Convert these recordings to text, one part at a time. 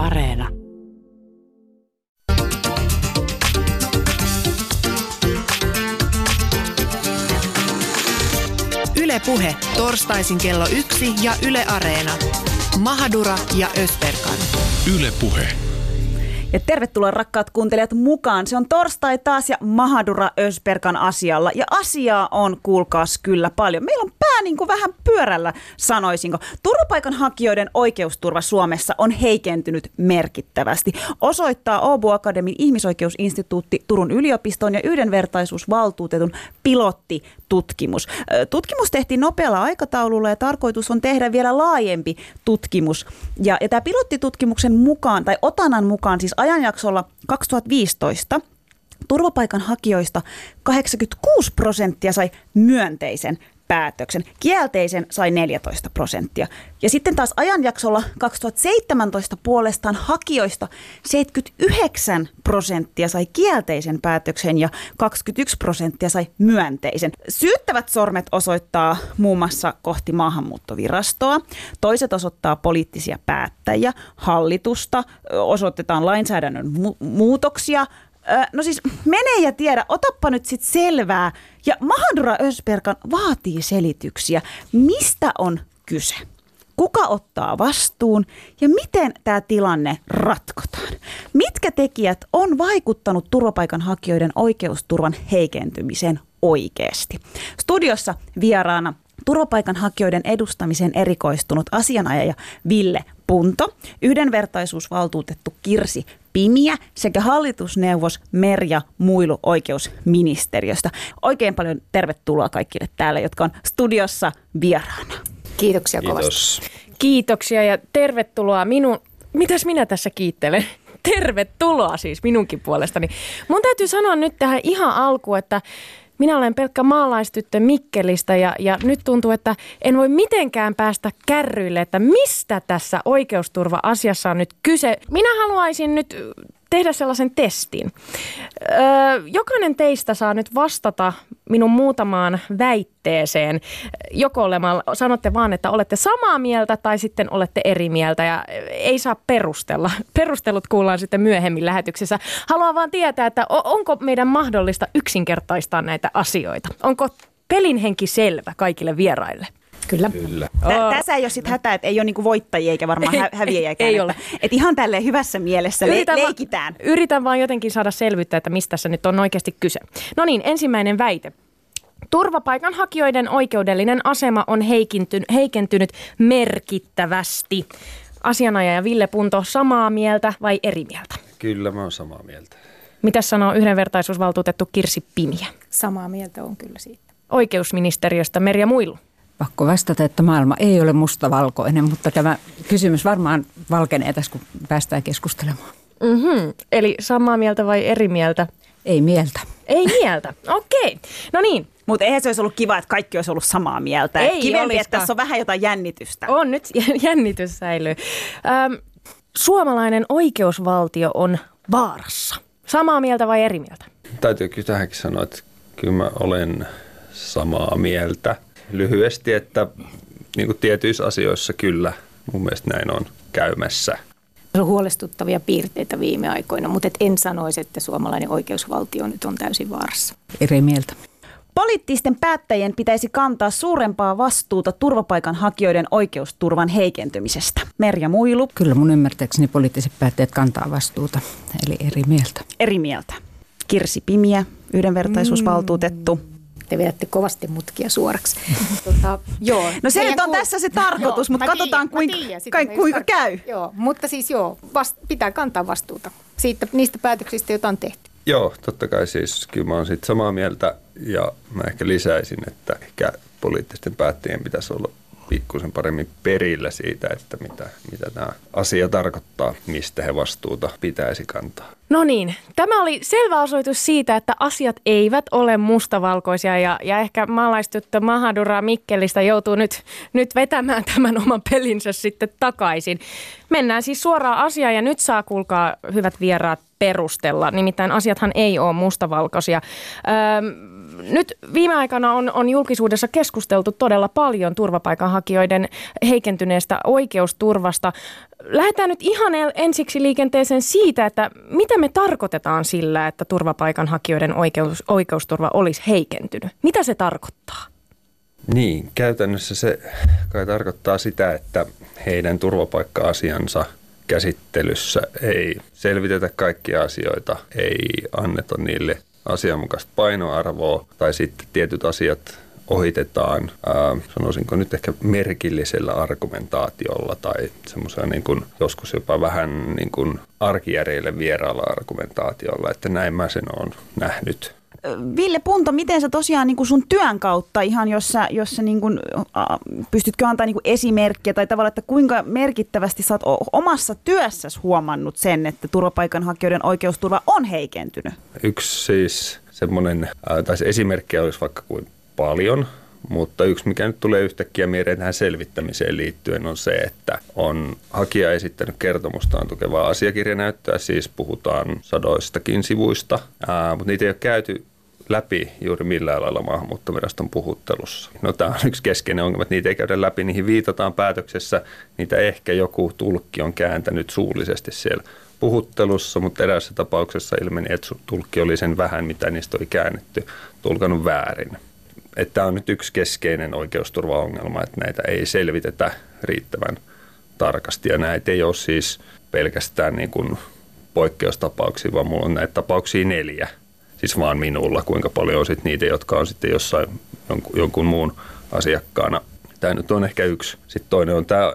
Areena. Yle Puhe, torstaisin kello yksi ja Yle Areena. Mahadura ja Österkan. Yle Puhe. Ja tervetuloa rakkaat kuuntelijat mukaan. Se on torstai taas ja Mahadura Ösperkan asialla. Ja asiaa on, kuulkaas kyllä paljon. Meillä on pää niin kuin vähän pyörällä, sanoisinko. Turvapaikanhakijoiden oikeusturva Suomessa on heikentynyt merkittävästi. Osoittaa Åbo Akademin ihmisoikeusinstituutti Turun yliopiston ja yhdenvertaisuusvaltuutetun pilottitutkimus. Tutkimus tehtiin nopealla aikataululla ja tarkoitus on tehdä vielä laajempi tutkimus. Ja, ja tämä pilottitutkimuksen mukaan, tai Otanan mukaan, siis ajanjaksolla 2015 turvapaikanhakijoista 86 prosenttia sai myönteisen päätöksen. Kielteisen sai 14 prosenttia. Ja sitten taas ajanjaksolla 2017 puolestaan hakijoista 79 prosenttia sai kielteisen päätöksen ja 21 prosenttia sai myönteisen. Syyttävät sormet osoittaa muun muassa kohti maahanmuuttovirastoa. Toiset osoittaa poliittisia päättäjiä, hallitusta, osoitetaan lainsäädännön mu- muutoksia, No siis mene ja tiedä, otappa nyt sit selvää. Ja Mahadura Ösperkan vaatii selityksiä, mistä on kyse. Kuka ottaa vastuun ja miten tämä tilanne ratkotaan? Mitkä tekijät on vaikuttanut turvapaikanhakijoiden oikeusturvan heikentymiseen oikeasti? Studiossa vieraana turvapaikanhakijoiden edustamiseen erikoistunut asianajaja Ville Punto, yhdenvertaisuusvaltuutettu Kirsi Pimiä sekä hallitusneuvos Merja Muilu oikeusministeriöstä. Oikein paljon tervetuloa kaikille täällä, jotka on studiossa vieraana. Kiitoksia Kiitos. kovasti. Kiitoksia ja tervetuloa minun... Mitäs minä tässä kiittelen? Tervetuloa siis minunkin puolestani. Mun täytyy sanoa nyt tähän ihan alkuun, että minä olen pelkkä maalaistyttö Mikkelistä ja, ja nyt tuntuu, että en voi mitenkään päästä kärryille, että mistä tässä oikeusturva-asiassa on nyt kyse. Minä haluaisin nyt tehdä sellaisen testin. Öö, jokainen teistä saa nyt vastata minun muutamaan väitteeseen. Joko olemalla, sanotte vaan, että olette samaa mieltä tai sitten olette eri mieltä ja ei saa perustella. Perustelut kuullaan sitten myöhemmin lähetyksessä. Haluan vaan tietää, että onko meidän mahdollista yksinkertaistaa näitä asioita. Onko pelin henki selvä kaikille vieraille? Kyllä. Kyllä. Tä- Tässä ei ole sit hätä, että ei ole niinku voittajia eikä varmaan hä- häviäjiäkään. ei että, ole. Et ihan tälleen hyvässä mielessä le- Yritän va- leikitään. Yritän vaan jotenkin saada selvyyttä, että mistä tässä nyt on oikeasti kyse. No niin, ensimmäinen väite. Turvapaikanhakijoiden oikeudellinen asema on heikentynyt, heikentynyt merkittävästi. Asianajaja Ville Punto, samaa mieltä vai eri mieltä? Kyllä, mä oon samaa mieltä. Mitä sanoo yhdenvertaisuusvaltuutettu Kirsi Pimiä? Samaa mieltä on kyllä siitä. Oikeusministeriöstä Merja Muilu. Pakko vastata, että maailma ei ole mustavalkoinen, mutta tämä kysymys varmaan valkenee tässä, kun päästään keskustelemaan. Mm-hmm. Eli samaa mieltä vai eri mieltä? Ei mieltä. Ei mieltä. Okei. No niin, Mutta eihän se olisi ollut kiva, että kaikki olisi ollut samaa mieltä. Ei Kivempi, olisikaan. että tässä on vähän jotain jännitystä. On nyt jännitys säilyy. Öm, suomalainen oikeusvaltio on vaarassa. Samaa mieltä vai eri mieltä? Täytyy kyllä tähänkin sanoa, että kyllä mä olen samaa mieltä. Lyhyesti, että niin kuin tietyissä asioissa kyllä mun mielestä näin on käymässä. Se on huolestuttavia piirteitä viime aikoina, mutta et en sanoisi, että suomalainen oikeusvaltio nyt on täysin vaarassa. Eri mieltä. Poliittisten päättäjien pitäisi kantaa suurempaa vastuuta turvapaikanhakijoiden oikeusturvan heikentymisestä. Merja Muilu, Kyllä mun ymmärtääkseni poliittiset päättäjät kantaa vastuuta, eli eri mieltä. eri mieltä. Kirsi Pimiä, yhdenvertaisuusvaltuutettu. Te vedätte kovasti mutkia suoraksi. tota, joo. No se nyt on kuul- tässä se tarkoitus, Joo, mutta katsotaan tiedän, mä kuinka, kai, just kuinka tar- käy. Joo, mutta siis joo, vast, pitää kantaa vastuuta siitä, niistä päätöksistä, joita on tehty. Joo, totta kai siis kyllä mä oon sit samaa mieltä ja mä ehkä lisäisin, että ehkä poliittisten päättäjien pitäisi olla pikkusen paremmin perillä siitä, että mitä, mitä tämä asia tarkoittaa, mistä he vastuuta pitäisi kantaa. No niin, tämä oli selvä osoitus siitä, että asiat eivät ole mustavalkoisia ja, ja ehkä maalaistyttö Mahadura Mikkelistä joutuu nyt, nyt vetämään tämän oman pelinsä sitten takaisin. Mennään siis suoraan asiaan ja nyt saa kuulkaa hyvät vieraat perustella. Nimittäin asiathan ei ole mustavalkoisia. Öö, nyt viime aikana on, on julkisuudessa keskusteltu todella paljon turvapaikanhakijoiden heikentyneestä oikeusturvasta. Lähdetään nyt ihan ensiksi liikenteeseen siitä, että mitä me tarkoitetaan sillä, että turvapaikanhakijoiden oikeus, oikeusturva olisi heikentynyt. Mitä se tarkoittaa? Niin, käytännössä se kai tarkoittaa sitä, että heidän turvapaikka-asiansa käsittelyssä ei selvitetä kaikkia asioita, ei anneta niille asianmukaista painoarvoa tai sitten tietyt asiat ohitetaan, ää, sanoisinko nyt ehkä merkillisellä argumentaatiolla tai semmoisella niin kuin, joskus jopa vähän niin kuin arkijärjelle vieraalla argumentaatiolla, että näin mä sen olen nähnyt. Ville Punto, miten sä tosiaan niin sun työn kautta ihan, jos sä, jos sä niin kuin, pystytkö antaa niin esimerkkiä tai tavallaan, että kuinka merkittävästi sä oot omassa työssäsi huomannut sen, että turvapaikanhakijoiden oikeusturva on heikentynyt? Yksi siis semmoinen, tai se esimerkki olisi vaikka kuin paljon, mutta yksi, mikä nyt tulee yhtäkkiä mieleen tähän selvittämiseen liittyen, on se, että on hakija esittänyt kertomustaan tukevaa asiakirjanäyttöä, siis puhutaan sadoistakin sivuista, ää, mutta niitä ei ole käyty läpi juuri millään lailla maahanmuuttoviraston puhuttelussa. No tämä on yksi keskeinen ongelma, että niitä ei käydä läpi, niihin viitataan päätöksessä, niitä ehkä joku tulkki on kääntänyt suullisesti siellä puhuttelussa, mutta erässä tapauksessa ilmeni, että tulkki oli sen vähän, mitä niistä oli käännetty, tulkanut väärin. Että tämä on nyt yksi keskeinen oikeusturvaongelma, että näitä ei selvitetä riittävän tarkasti ja näitä ei ole siis pelkästään niin kuin poikkeustapauksia, vaan mulla on näitä tapauksia neljä – siis vaan minulla, kuinka paljon on sitten niitä, jotka on sitten jossain jonkun, jonkun muun asiakkaana. Tämä nyt on ehkä yksi. Sitten toinen on tämä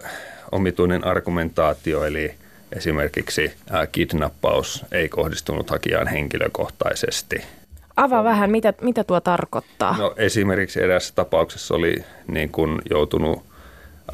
omituinen argumentaatio, eli esimerkiksi kidnappaus ei kohdistunut hakijaan henkilökohtaisesti. Avaa vähän, mitä, mitä tuo tarkoittaa? No esimerkiksi erässä tapauksessa oli niin kuin joutunut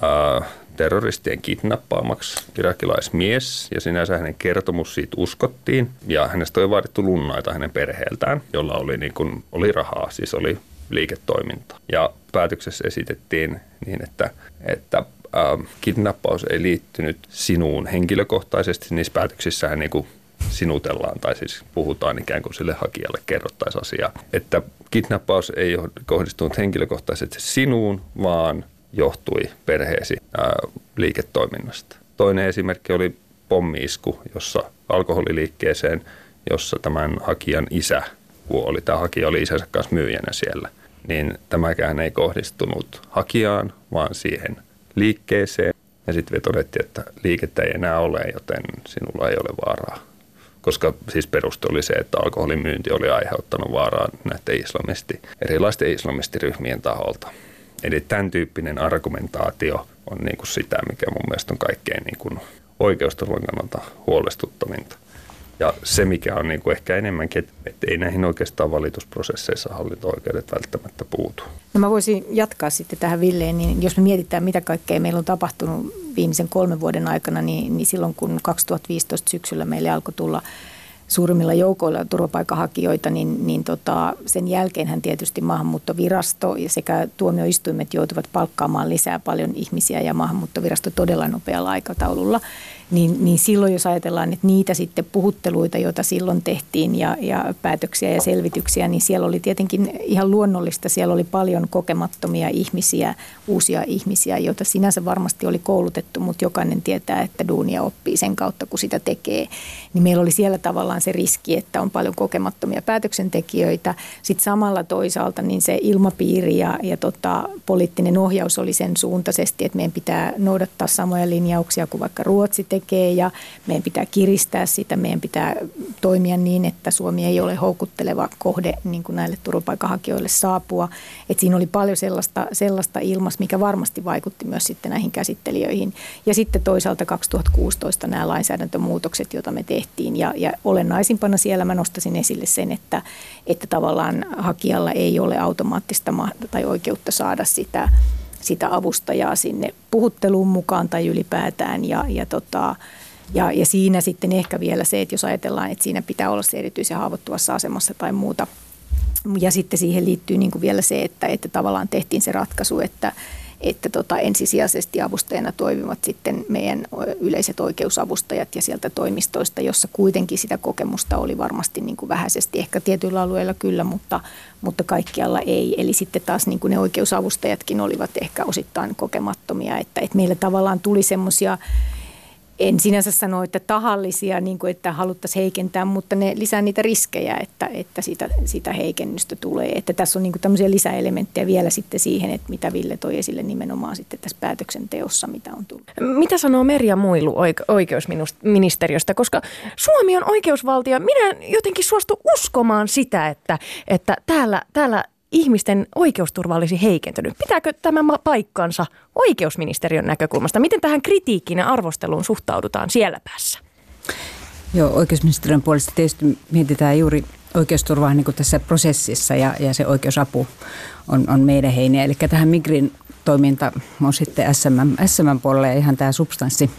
äh, terroristien kidnappaamaksi irakilaismies ja sinänsä hänen kertomus siitä uskottiin ja hänestä oli vaadittu lunnaita hänen perheeltään, jolla oli, niin kuin, oli rahaa, siis oli liiketoiminta. Ja päätöksessä esitettiin niin, että, että äh, kidnappaus ei liittynyt sinuun henkilökohtaisesti. Niissä päätöksissä niin kuin sinutellaan tai siis puhutaan ikään kuin sille hakijalle kerrottaisiin asiaa. Että kidnappaus ei ole kohdistunut henkilökohtaisesti sinuun, vaan johtui perheesi ää, liiketoiminnasta. Toinen esimerkki oli pommiisku, jossa alkoholiliikkeeseen, jossa tämän hakijan isä kuoli. Tämä hakija oli isänsä kanssa myyjänä siellä. Niin tämäkään ei kohdistunut hakijaan, vaan siihen liikkeeseen. Ja sitten todettiin, että liikettä ei enää ole, joten sinulla ei ole vaaraa. Koska siis peruste oli se, että alkoholin myynti oli aiheuttanut vaaraa näiden islamisti, erilaisten islamistiryhmien taholta. Eli tämän tyyppinen argumentaatio on niin kuin sitä, mikä mun mielestä on kaikkein niin kuin oikeusturvan kannalta huolestuttavinta. Ja se, mikä on niin kuin ehkä enemmänkin, että ei näihin oikeastaan valitusprosesseissa hallinto-oikeudet välttämättä puutu. No mä voisin jatkaa sitten tähän Villeen, niin jos me mietitään, mitä kaikkea meillä on tapahtunut viimeisen kolmen vuoden aikana, niin, niin silloin kun 2015 syksyllä meille alkoi tulla suurimmilla joukoilla turvapaikanhakijoita, niin, niin tota, sen jälkeenhän tietysti maahanmuuttovirasto ja sekä tuomioistuimet joutuvat palkkaamaan lisää paljon ihmisiä ja maahanmuuttovirasto todella nopealla aikataululla niin, niin silloin jos ajatellaan, että niitä sitten puhutteluita, joita silloin tehtiin ja, ja päätöksiä ja selvityksiä, niin siellä oli tietenkin ihan luonnollista. Siellä oli paljon kokemattomia ihmisiä, uusia ihmisiä, joita sinänsä varmasti oli koulutettu, mutta jokainen tietää, että duunia oppii sen kautta, kun sitä tekee. Niin meillä oli siellä tavallaan se riski, että on paljon kokemattomia päätöksentekijöitä. Sitten samalla toisaalta niin se ilmapiiri ja, ja tota, poliittinen ohjaus oli sen suuntaisesti, että meidän pitää noudattaa samoja linjauksia kuin vaikka Ruotsi teki tekee ja meidän pitää kiristää sitä, meidän pitää toimia niin, että Suomi ei ole houkutteleva kohde niin kuin näille turvapaikanhakijoille saapua. Et siinä oli paljon sellaista, sellaista ilmasta, mikä varmasti vaikutti myös sitten näihin käsittelijöihin. Ja sitten toisaalta 2016 nämä lainsäädäntömuutokset, joita me tehtiin ja, ja olennaisimpana siellä mä nostasin esille sen, että, että tavallaan hakijalla ei ole automaattista tai oikeutta saada sitä sitä avustajaa sinne puhutteluun mukaan tai ylipäätään. Ja, ja, tota, ja, ja siinä sitten ehkä vielä se, että jos ajatellaan, että siinä pitää olla se erityisen haavoittuvassa asemassa tai muuta. Ja sitten siihen liittyy niin kuin vielä se, että, että tavallaan tehtiin se ratkaisu, että, että tota, ensisijaisesti avustajana toimivat sitten meidän yleiset oikeusavustajat ja sieltä toimistoista, jossa kuitenkin sitä kokemusta oli varmasti niin kuin vähäisesti, ehkä tietyillä alueilla kyllä, mutta, mutta kaikkialla ei. Eli sitten taas niin kuin ne oikeusavustajatkin olivat ehkä osittain kokemattomia, että, että meillä tavallaan tuli semmoisia en sinänsä sano, että tahallisia, niin kuin, että haluttaisiin heikentää, mutta ne lisää niitä riskejä, että, että sitä, sitä heikennystä tulee. Että tässä on niin kuin tämmöisiä lisäelementtejä vielä sitten siihen, että mitä Ville toi esille nimenomaan sitten tässä päätöksenteossa, mitä on tullut. Mitä sanoo Merja Muilu oikeusministeriöstä, koska Suomi on oikeusvaltio. Minä jotenkin suostu uskomaan sitä, että, että täällä, täällä ihmisten oikeusturva olisi heikentynyt. Pitääkö tämä paikkansa oikeusministeriön näkökulmasta? Miten tähän kritiikkiin ja arvosteluun suhtaudutaan siellä päässä? Joo, oikeusministeriön puolesta tietysti mietitään juuri oikeusturvaa niin kuin tässä prosessissa ja, ja se oikeusapu on, on meidän heiniä. Eli tähän Migrin toiminta on sitten SMM, SMM puolella ja ihan tämä substanssi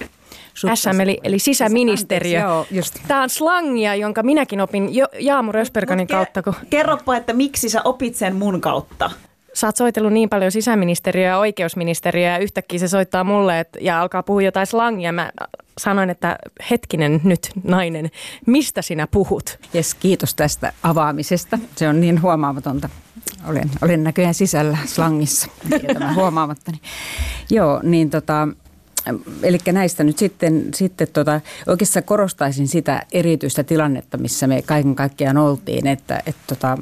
SM eli, eli sisäministeriö. Joo, just. Tämä on slangia, jonka minäkin opin jo, Jaamu Rösperkanin kautta. Kun... Kerropa, että miksi sä opit sen mun kautta? Sä oot soitellut niin paljon sisäministeriöä ja oikeusministeriöä ja yhtäkkiä se soittaa mulle et, ja alkaa puhua jotain slangia. Mä sanoin, että hetkinen nyt nainen, mistä sinä puhut? Yes, kiitos tästä avaamisesta. Se on niin huomaamatonta. Olen, olen näköjään sisällä slangissa, huomaamattani. Joo, niin tota, Eli näistä nyt sitten, sitten tota, oikeastaan korostaisin sitä erityistä tilannetta, missä me kaiken kaikkiaan oltiin, että, että tota,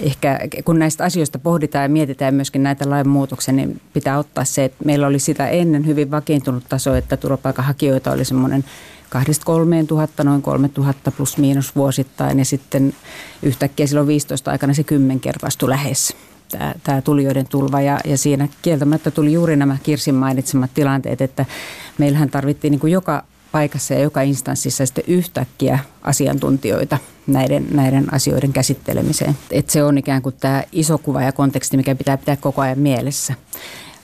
ehkä kun näistä asioista pohditaan ja mietitään myöskin näitä lainmuutoksia, niin pitää ottaa se, että meillä oli sitä ennen hyvin vakiintunut taso, että turvapaikanhakijoita oli semmoinen kahdesta kolmeen tuhatta, noin kolme tuhatta plus miinus vuosittain ja sitten yhtäkkiä silloin 15 aikana se kymmenkertaistui lähes tämä, tulijoiden tulva ja, ja siinä kieltämättä tuli juuri nämä Kirsin mainitsemat tilanteet, että meillähän tarvittiin niin kuin joka paikassa ja joka instanssissa sitten yhtäkkiä asiantuntijoita näiden, näiden asioiden käsittelemiseen. Et se on ikään kuin tämä iso kuva ja konteksti, mikä pitää pitää koko ajan mielessä.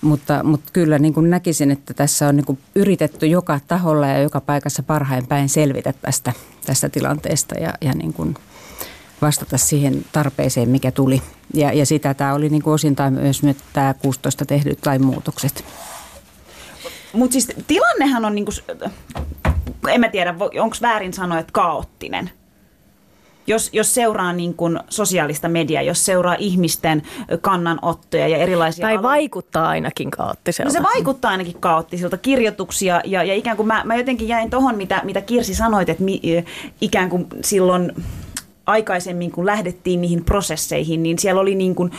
Mutta, mutta kyllä niin kuin näkisin, että tässä on niin kuin yritetty joka taholla ja joka paikassa parhain päin selvitä tästä, tästä tilanteesta ja, ja niin kuin – vastata siihen tarpeeseen, mikä tuli. Ja, ja sitä tämä oli niin kuin osintaan myös nyt tämä 16 tehdyt lainmuutokset. Mutta siis tilannehan on, niin kuin, en mä tiedä, onko väärin sanoa, että kaoottinen. Jos, jos seuraa niin kuin sosiaalista mediaa, jos seuraa ihmisten kannanottoja ja erilaisia... Tai alo- vaikuttaa ainakin kaoottiselta. No se vaikuttaa ainakin kaoottisilta kirjoituksia ja, ja ikään kuin mä, mä jotenkin jäin tuohon, mitä, mitä Kirsi sanoit, että mi, ikään kuin silloin aikaisemmin, kun lähdettiin niihin prosesseihin, niin siellä oli niin kuin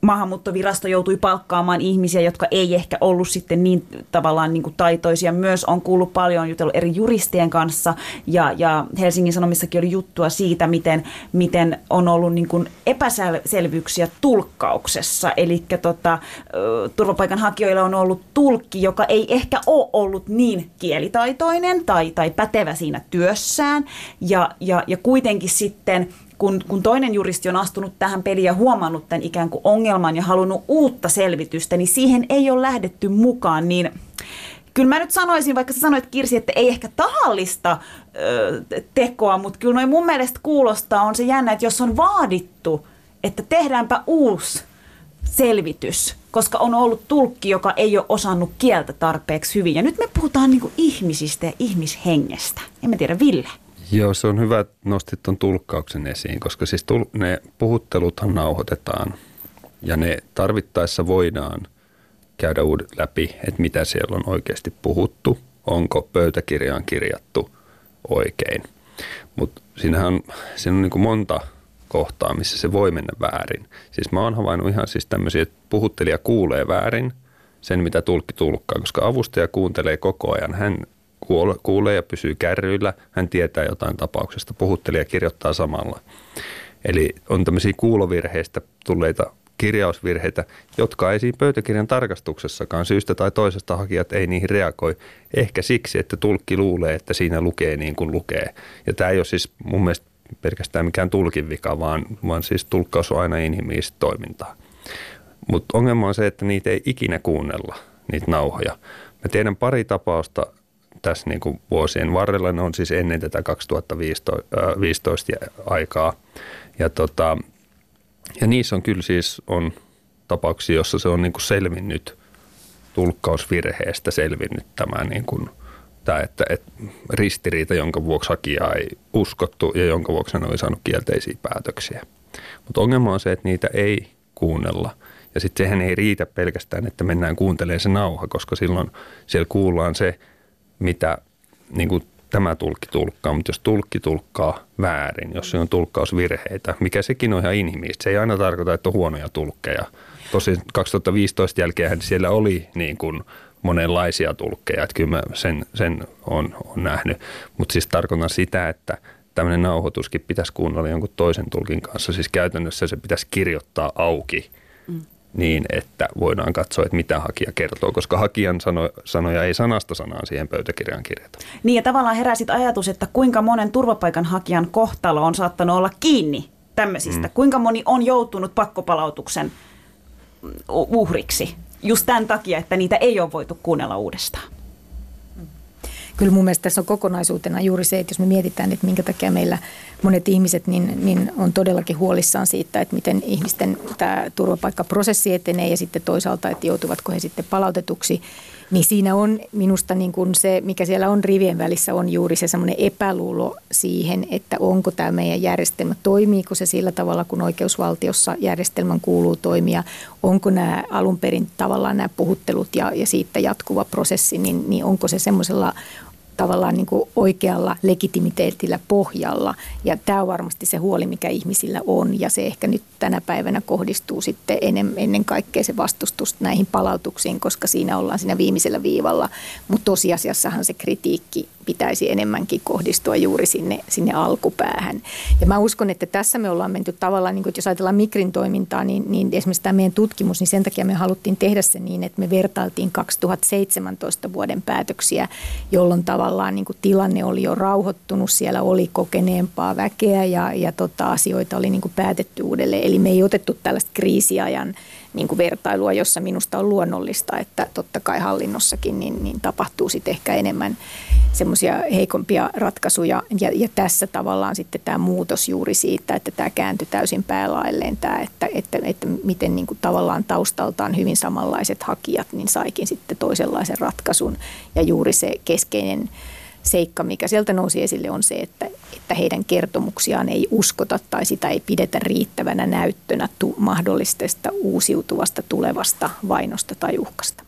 maahanmuuttovirasto joutui palkkaamaan ihmisiä, jotka ei ehkä ollut sitten niin tavallaan niin kuin taitoisia. Myös on kuullut paljon jutellut eri juristien kanssa ja, ja Helsingin Sanomissakin oli juttua siitä, miten, miten on ollut niin kuin epäselvyyksiä tulkkauksessa. Eli tota, turvapaikanhakijoilla on ollut tulkki, joka ei ehkä ole ollut niin kielitaitoinen tai, tai pätevä siinä työssään ja, ja, ja kuitenkin sitten – kun, kun toinen juristi on astunut tähän peliin ja huomannut tämän ikään kuin ongelman ja halunnut uutta selvitystä, niin siihen ei ole lähdetty mukaan, niin kyllä mä nyt sanoisin, vaikka sä sanoit Kirsi, että ei ehkä tahallista ö, tekoa, mutta kyllä noin mun mielestä kuulostaa, on se jännä, että jos on vaadittu, että tehdäänpä uusi selvitys, koska on ollut tulkki, joka ei ole osannut kieltä tarpeeksi hyvin. Ja nyt me puhutaan niin ihmisistä ja ihmishengestä. En mä tiedä, Ville. Joo, se on hyvä, että nostit tuon tulkkauksen esiin, koska siis tul- ne puhutteluthan nauhoitetaan ja ne tarvittaessa voidaan käydä läpi, että mitä siellä on oikeasti puhuttu, onko pöytäkirjaan kirjattu oikein. Mutta siinähän on, siinä on niin monta kohtaa, missä se voi mennä väärin. Siis mä oon havainnut ihan siis tämmöisiä, että puhuttelija kuulee väärin sen, mitä tulkki tulkkaa, koska avustaja kuuntelee koko ajan. Hän kuulee ja pysyy kärryillä, hän tietää jotain tapauksesta, puhuttelija kirjoittaa samalla. Eli on tämmöisiä kuulovirheistä tulleita kirjausvirheitä, jotka ei siinä pöytäkirjan tarkastuksessakaan syystä tai toisesta hakijat ei niihin reagoi. Ehkä siksi, että tulkki luulee, että siinä lukee niin kuin lukee. Ja tämä ei ole siis mun mielestä pelkästään mikään tulkin vika, vaan, vaan siis tulkkaus on aina inhimillistä toimintaa. Mutta ongelma on se, että niitä ei ikinä kuunnella, niitä nauhoja. Mä tiedän pari tapausta, tässä niin kuin vuosien varrella. Ne on siis ennen tätä 2015 aikaa. Ja, tota, ja niissä on kyllä siis on tapauksia, jossa se on niin kuin selvinnyt tulkkausvirheestä selvinnyt tämä niin kuin, tämä, että, että ristiriita, jonka vuoksi hakija ei uskottu ja jonka vuoksi hän oli saanut kielteisiä päätöksiä. Mutta ongelma on se, että niitä ei kuunnella. Ja sitten sehän ei riitä pelkästään, että mennään kuuntelemaan se nauha, koska silloin siellä kuullaan se, mitä niin kuin tämä tulkki tulkkaa, mutta jos tulkki tulkkaa väärin, jos on tulkkausvirheitä, mikä sekin on ihan inhimillistä. Se ei aina tarkoita, että on huonoja tulkkeja. Tosin 2015 jälkeen siellä oli niin kuin monenlaisia tulkkeja, että kyllä mä sen, sen on, on nähnyt. Mutta siis tarkoitan sitä, että tämmöinen nauhoituskin pitäisi kuunnella jonkun toisen tulkin kanssa. Siis käytännössä se pitäisi kirjoittaa auki mm. Niin, että voidaan katsoa, että mitä hakija kertoo, koska hakijan sano, sanoja ei sanasta sanaan siihen pöytäkirjaan kirjata. Niin ja tavallaan heräsit ajatus, että kuinka monen turvapaikanhakijan kohtalo on saattanut olla kiinni tämmöisistä. Mm. Kuinka moni on joutunut pakkopalautuksen uhriksi just tämän takia, että niitä ei ole voitu kuunnella uudestaan. Kyllä mun mielestä tässä on kokonaisuutena juuri se, että jos me mietitään, että minkä takia meillä monet ihmiset niin, niin on todellakin huolissaan siitä, että miten ihmisten tämä turvapaikkaprosessi etenee ja sitten toisaalta, että joutuvatko he sitten palautetuksi niin siinä on minusta niin kuin se, mikä siellä on rivien välissä, on juuri se semmoinen epäluulo siihen, että onko tämä meidän järjestelmä, toimiiko se sillä tavalla, kun oikeusvaltiossa järjestelmän kuuluu toimia, onko nämä alun perin tavallaan nämä puhuttelut ja, ja siitä jatkuva prosessi, niin, niin onko se semmoisella tavallaan niin kuin oikealla legitimiteetillä pohjalla. Ja tämä on varmasti se huoli, mikä ihmisillä on. Ja se ehkä nyt tänä päivänä kohdistuu sitten ennen, kaikkea se vastustus näihin palautuksiin, koska siinä ollaan siinä viimeisellä viivalla. Mutta tosiasiassahan se kritiikki pitäisi enemmänkin kohdistua juuri sinne, sinne alkupäähän. Ja mä uskon, että tässä me ollaan menty tavallaan, niin kuin, jos ajatellaan Migrin toimintaa, niin, niin esimerkiksi tämä meidän tutkimus, niin sen takia me haluttiin tehdä se niin, että me vertailtiin 2017 vuoden päätöksiä, jolloin tavallaan niin kuin tilanne oli jo rauhoittunut, siellä oli kokeneempaa väkeä ja, ja tota, asioita oli niin kuin päätetty uudelleen. Eli me ei otettu tällaista kriisiajan niin kuin vertailua, jossa minusta on luonnollista, että totta kai hallinnossakin niin, niin tapahtuu sitten ehkä enemmän semmoisia heikompia ratkaisuja. Ja, ja tässä tavallaan sitten tämä muutos juuri siitä, että tämä kääntyi täysin päälailleen, tämä, että, että, että miten niin kuin tavallaan taustaltaan hyvin samanlaiset hakijat niin saikin sitten toisenlaisen ratkaisun. Ja juuri se keskeinen seikka, mikä sieltä nousi esille, on se, että, että heidän kertomuksiaan ei uskota tai sitä ei pidetä riittävänä näyttönä tu- mahdollisesta uusiutuvasta tulevasta vainosta tai uhkasta.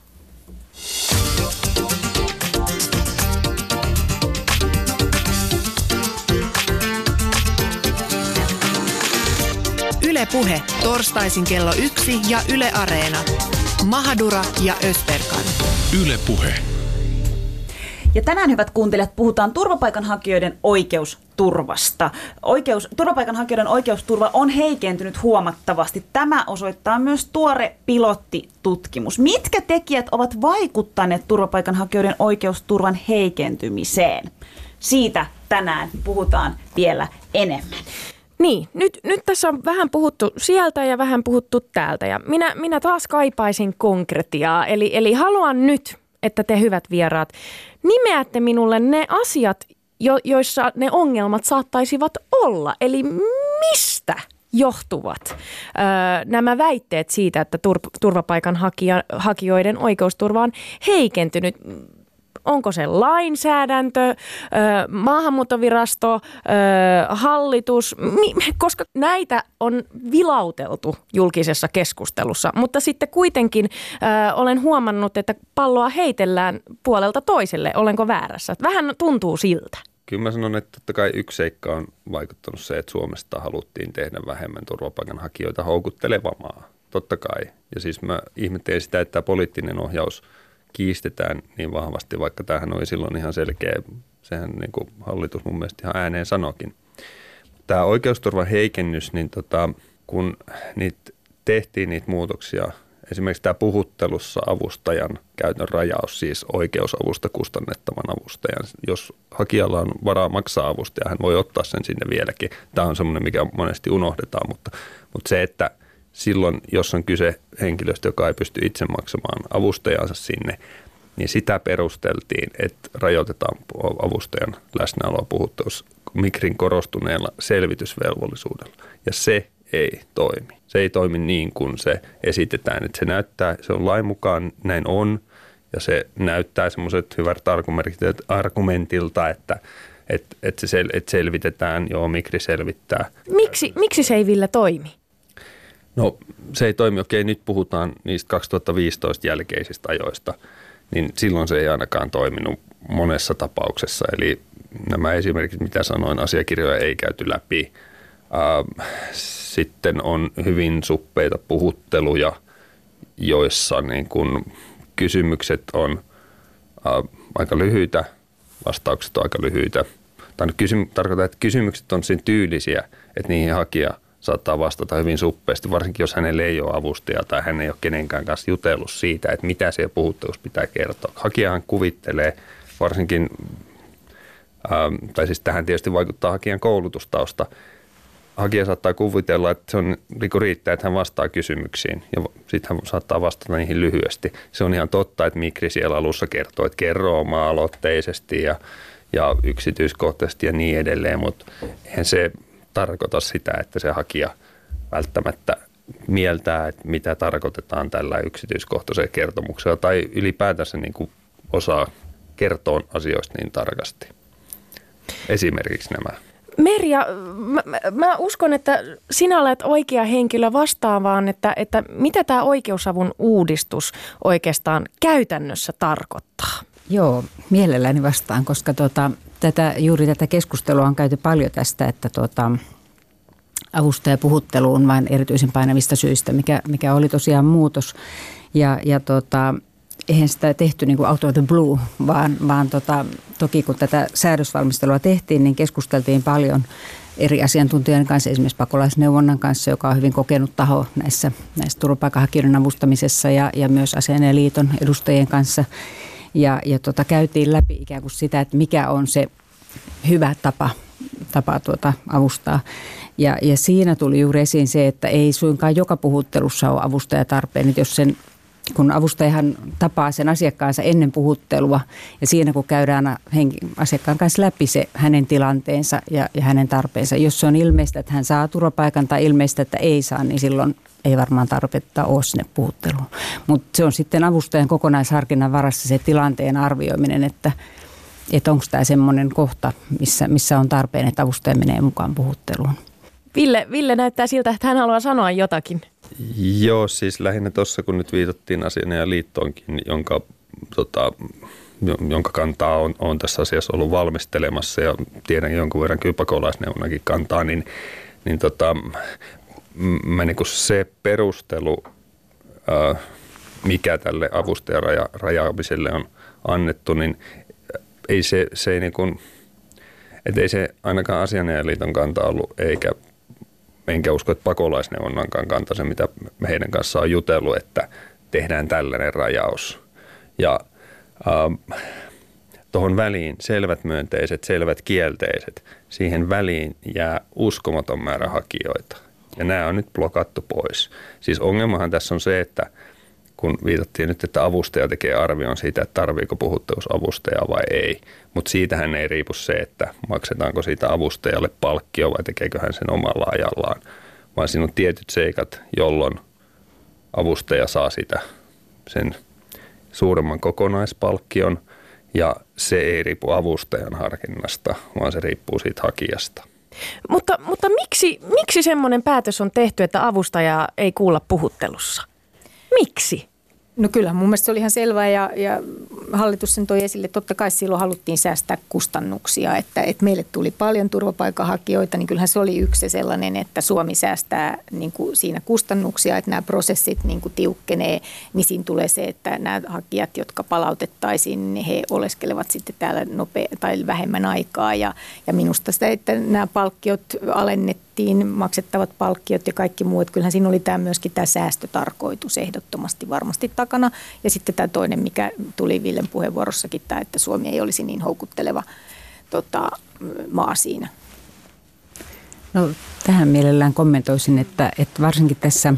Ylepuhe torstaisin kello yksi ja Yle Areena. Mahadura ja Ösberkan. Ylepuhe. Ja tänään, hyvät kuuntelijat, puhutaan turvapaikanhakijoiden oikeusturvasta. Oikeus, turvapaikanhakijoiden oikeusturva on heikentynyt huomattavasti. Tämä osoittaa myös tuore pilottitutkimus. Mitkä tekijät ovat vaikuttaneet turvapaikanhakijoiden oikeusturvan heikentymiseen? Siitä tänään puhutaan vielä enemmän. Niin, nyt, nyt tässä on vähän puhuttu sieltä ja vähän puhuttu täältä ja minä, minä taas kaipaisin konkretiaa. Eli, eli haluan nyt, että te hyvät vieraat, nimeätte minulle ne asiat, jo, joissa ne ongelmat saattaisivat olla. Eli mistä johtuvat öö, nämä väitteet siitä, että tur- turvapaikanhakijoiden oikeusturva on heikentynyt? Onko se lainsäädäntö, maahanmuuttovirasto, hallitus, koska näitä on vilauteltu julkisessa keskustelussa, mutta sitten kuitenkin olen huomannut, että palloa heitellään puolelta toiselle. Olenko väärässä? Vähän tuntuu siltä. Kyllä mä sanon, että totta kai yksi seikka on vaikuttanut se, että Suomesta haluttiin tehdä vähemmän turvapaikanhakijoita houkutteleva maa. Totta kai. Ja siis mä ihmettelen sitä, että tämä poliittinen ohjaus – kiistetään niin vahvasti, vaikka tämähän oli silloin ihan selkeä, sehän niin kuin hallitus mun mielestä ihan ääneen sanokin. Tämä oikeusturvan heikennys, niin tota, kun niitä tehtiin niitä muutoksia, esimerkiksi tämä puhuttelussa avustajan käytön rajaus, siis oikeusavusta kustannettavan avustajan. Jos hakijalla on varaa maksaa avustaja, hän voi ottaa sen sinne vieläkin. Tämä on semmoinen, mikä monesti unohdetaan, mutta, mutta se, että – silloin, jos on kyse henkilöstä, joka ei pysty itse maksamaan avustajansa sinne, niin sitä perusteltiin, että rajoitetaan avustajan läsnäoloa puhuttuus mikrin korostuneella selvitysvelvollisuudella. Ja se ei toimi. Se ei toimi niin kuin se esitetään, että se näyttää, se on lain mukaan, näin on, Ja se näyttää semmoiset hyvät argumentilta, että että et se sel, et selvitetään, joo, Mikri selvittää. Miksi, miksi se ei Ville toimi? No se ei toimi, okei nyt puhutaan niistä 2015 jälkeisistä ajoista, niin silloin se ei ainakaan toiminut monessa tapauksessa. Eli nämä esimerkiksi, mitä sanoin, asiakirjoja ei käyty läpi. Sitten on hyvin suppeita puhutteluja, joissa niin kun kysymykset on aika lyhyitä, vastaukset on aika lyhyitä. Tarkoitan, että kysymykset on siinä tyylisiä, että niihin hakija saattaa vastata hyvin suppeasti, varsinkin jos hänelle ei ole avustajaa tai hän ei ole kenenkään kanssa jutellut siitä, että mitä siellä puhuttelussa pitää kertoa. Hakijahan kuvittelee varsinkin, ähm, tai siis tähän tietysti vaikuttaa hakijan koulutustausta, hakija saattaa kuvitella, että se on, niin riittää, että hän vastaa kysymyksiin ja sitten hän saattaa vastata niihin lyhyesti. Se on ihan totta, että Mikri siellä alussa kertoo, että kerro oma-aloitteisesti ja, ja yksityiskohtaisesti ja niin edelleen, mutta eihän se tarkoita sitä, että se hakija välttämättä mieltää, että mitä tarkoitetaan tällä yksityiskohtaisella kertomuksella tai ylipäätänsä niin kuin osaa kertoa asioista niin tarkasti. Esimerkiksi nämä. Merja, mä, mä uskon, että sinä olet oikea henkilö vastaavaan, että, että mitä tämä oikeusavun uudistus oikeastaan käytännössä tarkoittaa? Joo, mielelläni vastaan, koska tota, tätä, juuri tätä keskustelua on käyty paljon tästä, että tota, avustajapuhuttelu on vain erityisen painavista syistä, mikä, mikä oli tosiaan muutos. Ja, ja tota, eihän sitä tehty niin kuin out of the blue, vaan, vaan tota, toki kun tätä säädösvalmistelua tehtiin, niin keskusteltiin paljon eri asiantuntijoiden kanssa, esimerkiksi pakolaisneuvonnan kanssa, joka on hyvin kokenut taho näissä, näissä turvapaikanhakijoiden avustamisessa ja, ja myös liiton edustajien kanssa. Ja, ja tota, käytiin läpi ikään kuin sitä, että mikä on se hyvä tapa, tapa tuota, avustaa. Ja, ja siinä tuli juuri esiin se, että ei suinkaan joka puhuttelussa ole avustajatarpeen. Että jos sen kun avustajahan tapaa sen asiakkaansa ennen puhuttelua ja siinä kun käydään asiakkaan kanssa läpi se hänen tilanteensa ja, ja hänen tarpeensa. Jos se on ilmeistä, että hän saa turvapaikan tai ilmeistä, että ei saa, niin silloin ei varmaan tarvetta ole sinne puhutteluun. Mutta se on sitten avustajan kokonaisharkinnan varassa se tilanteen arvioiminen, että, että onko tämä semmoinen kohta, missä, missä on tarpeen, että avustaja menee mukaan puhutteluun. Ville, Ville näyttää siltä, että hän haluaa sanoa jotakin. Joo, siis lähinnä tuossa kun nyt viitattiin asian ja liittoonkin, jonka, tota, jonka kantaa on, on tässä asiassa ollut valmistelemassa ja tiedän jonkun verran kyllä pakolaisneuvonnakin kantaa, niin, niin tota, mä niin kuin se perustelu, ää, mikä tälle avustajan raja, rajaamiselle on annettu, niin ei se, se ei niin kuin, et ei se ainakaan asianajaliiton kanta ollut, eikä enkä usko, että pakolaisneuvonnankaan kanta se, mitä heidän kanssaan on jutellut, että tehdään tällainen rajaus. Ja ähm, tuohon väliin selvät myönteiset, selvät kielteiset, siihen väliin jää uskomaton määrä hakijoita. Ja nämä on nyt blokattu pois. Siis ongelmahan tässä on se, että kun viitattiin nyt, että avustaja tekee arvion siitä, että tarviiko puhuttelusavustajaa vai ei. Mutta siitähän ei riipu se, että maksetaanko siitä avustajalle palkkio vai tekeekö hän sen omalla ajallaan. Vaan siinä on tietyt seikat, jolloin avustaja saa sitä sen suuremman kokonaispalkkion ja se ei riipu avustajan harkinnasta, vaan se riippuu siitä hakijasta. Mutta, mutta miksi, miksi semmoinen päätös on tehty, että avustajaa ei kuulla puhuttelussa? Miksi? No kyllä, mun mielestä se oli ihan selvää ja, ja hallitus sen toi esille. Totta kai silloin haluttiin säästää kustannuksia, että, että meille tuli paljon turvapaikanhakijoita, niin kyllähän se oli yksi sellainen, että Suomi säästää niin kuin siinä kustannuksia, että nämä prosessit niin kuin tiukkenee, niin siinä tulee se, että nämä hakijat, jotka palautettaisiin, niin he oleskelevat sitten täällä nopea, tai vähemmän aikaa ja, ja minusta sitä, että nämä palkkiot alennettiin maksettiin maksettavat palkkiot ja kaikki muut. Kyllähän siinä oli tämä myöskin tämä säästötarkoitus ehdottomasti varmasti takana. Ja sitten tämä toinen, mikä tuli Villen puheenvuorossakin, tämä, että Suomi ei olisi niin houkutteleva tota, maa siinä. No, tähän mielellään kommentoisin, että, että varsinkin tässä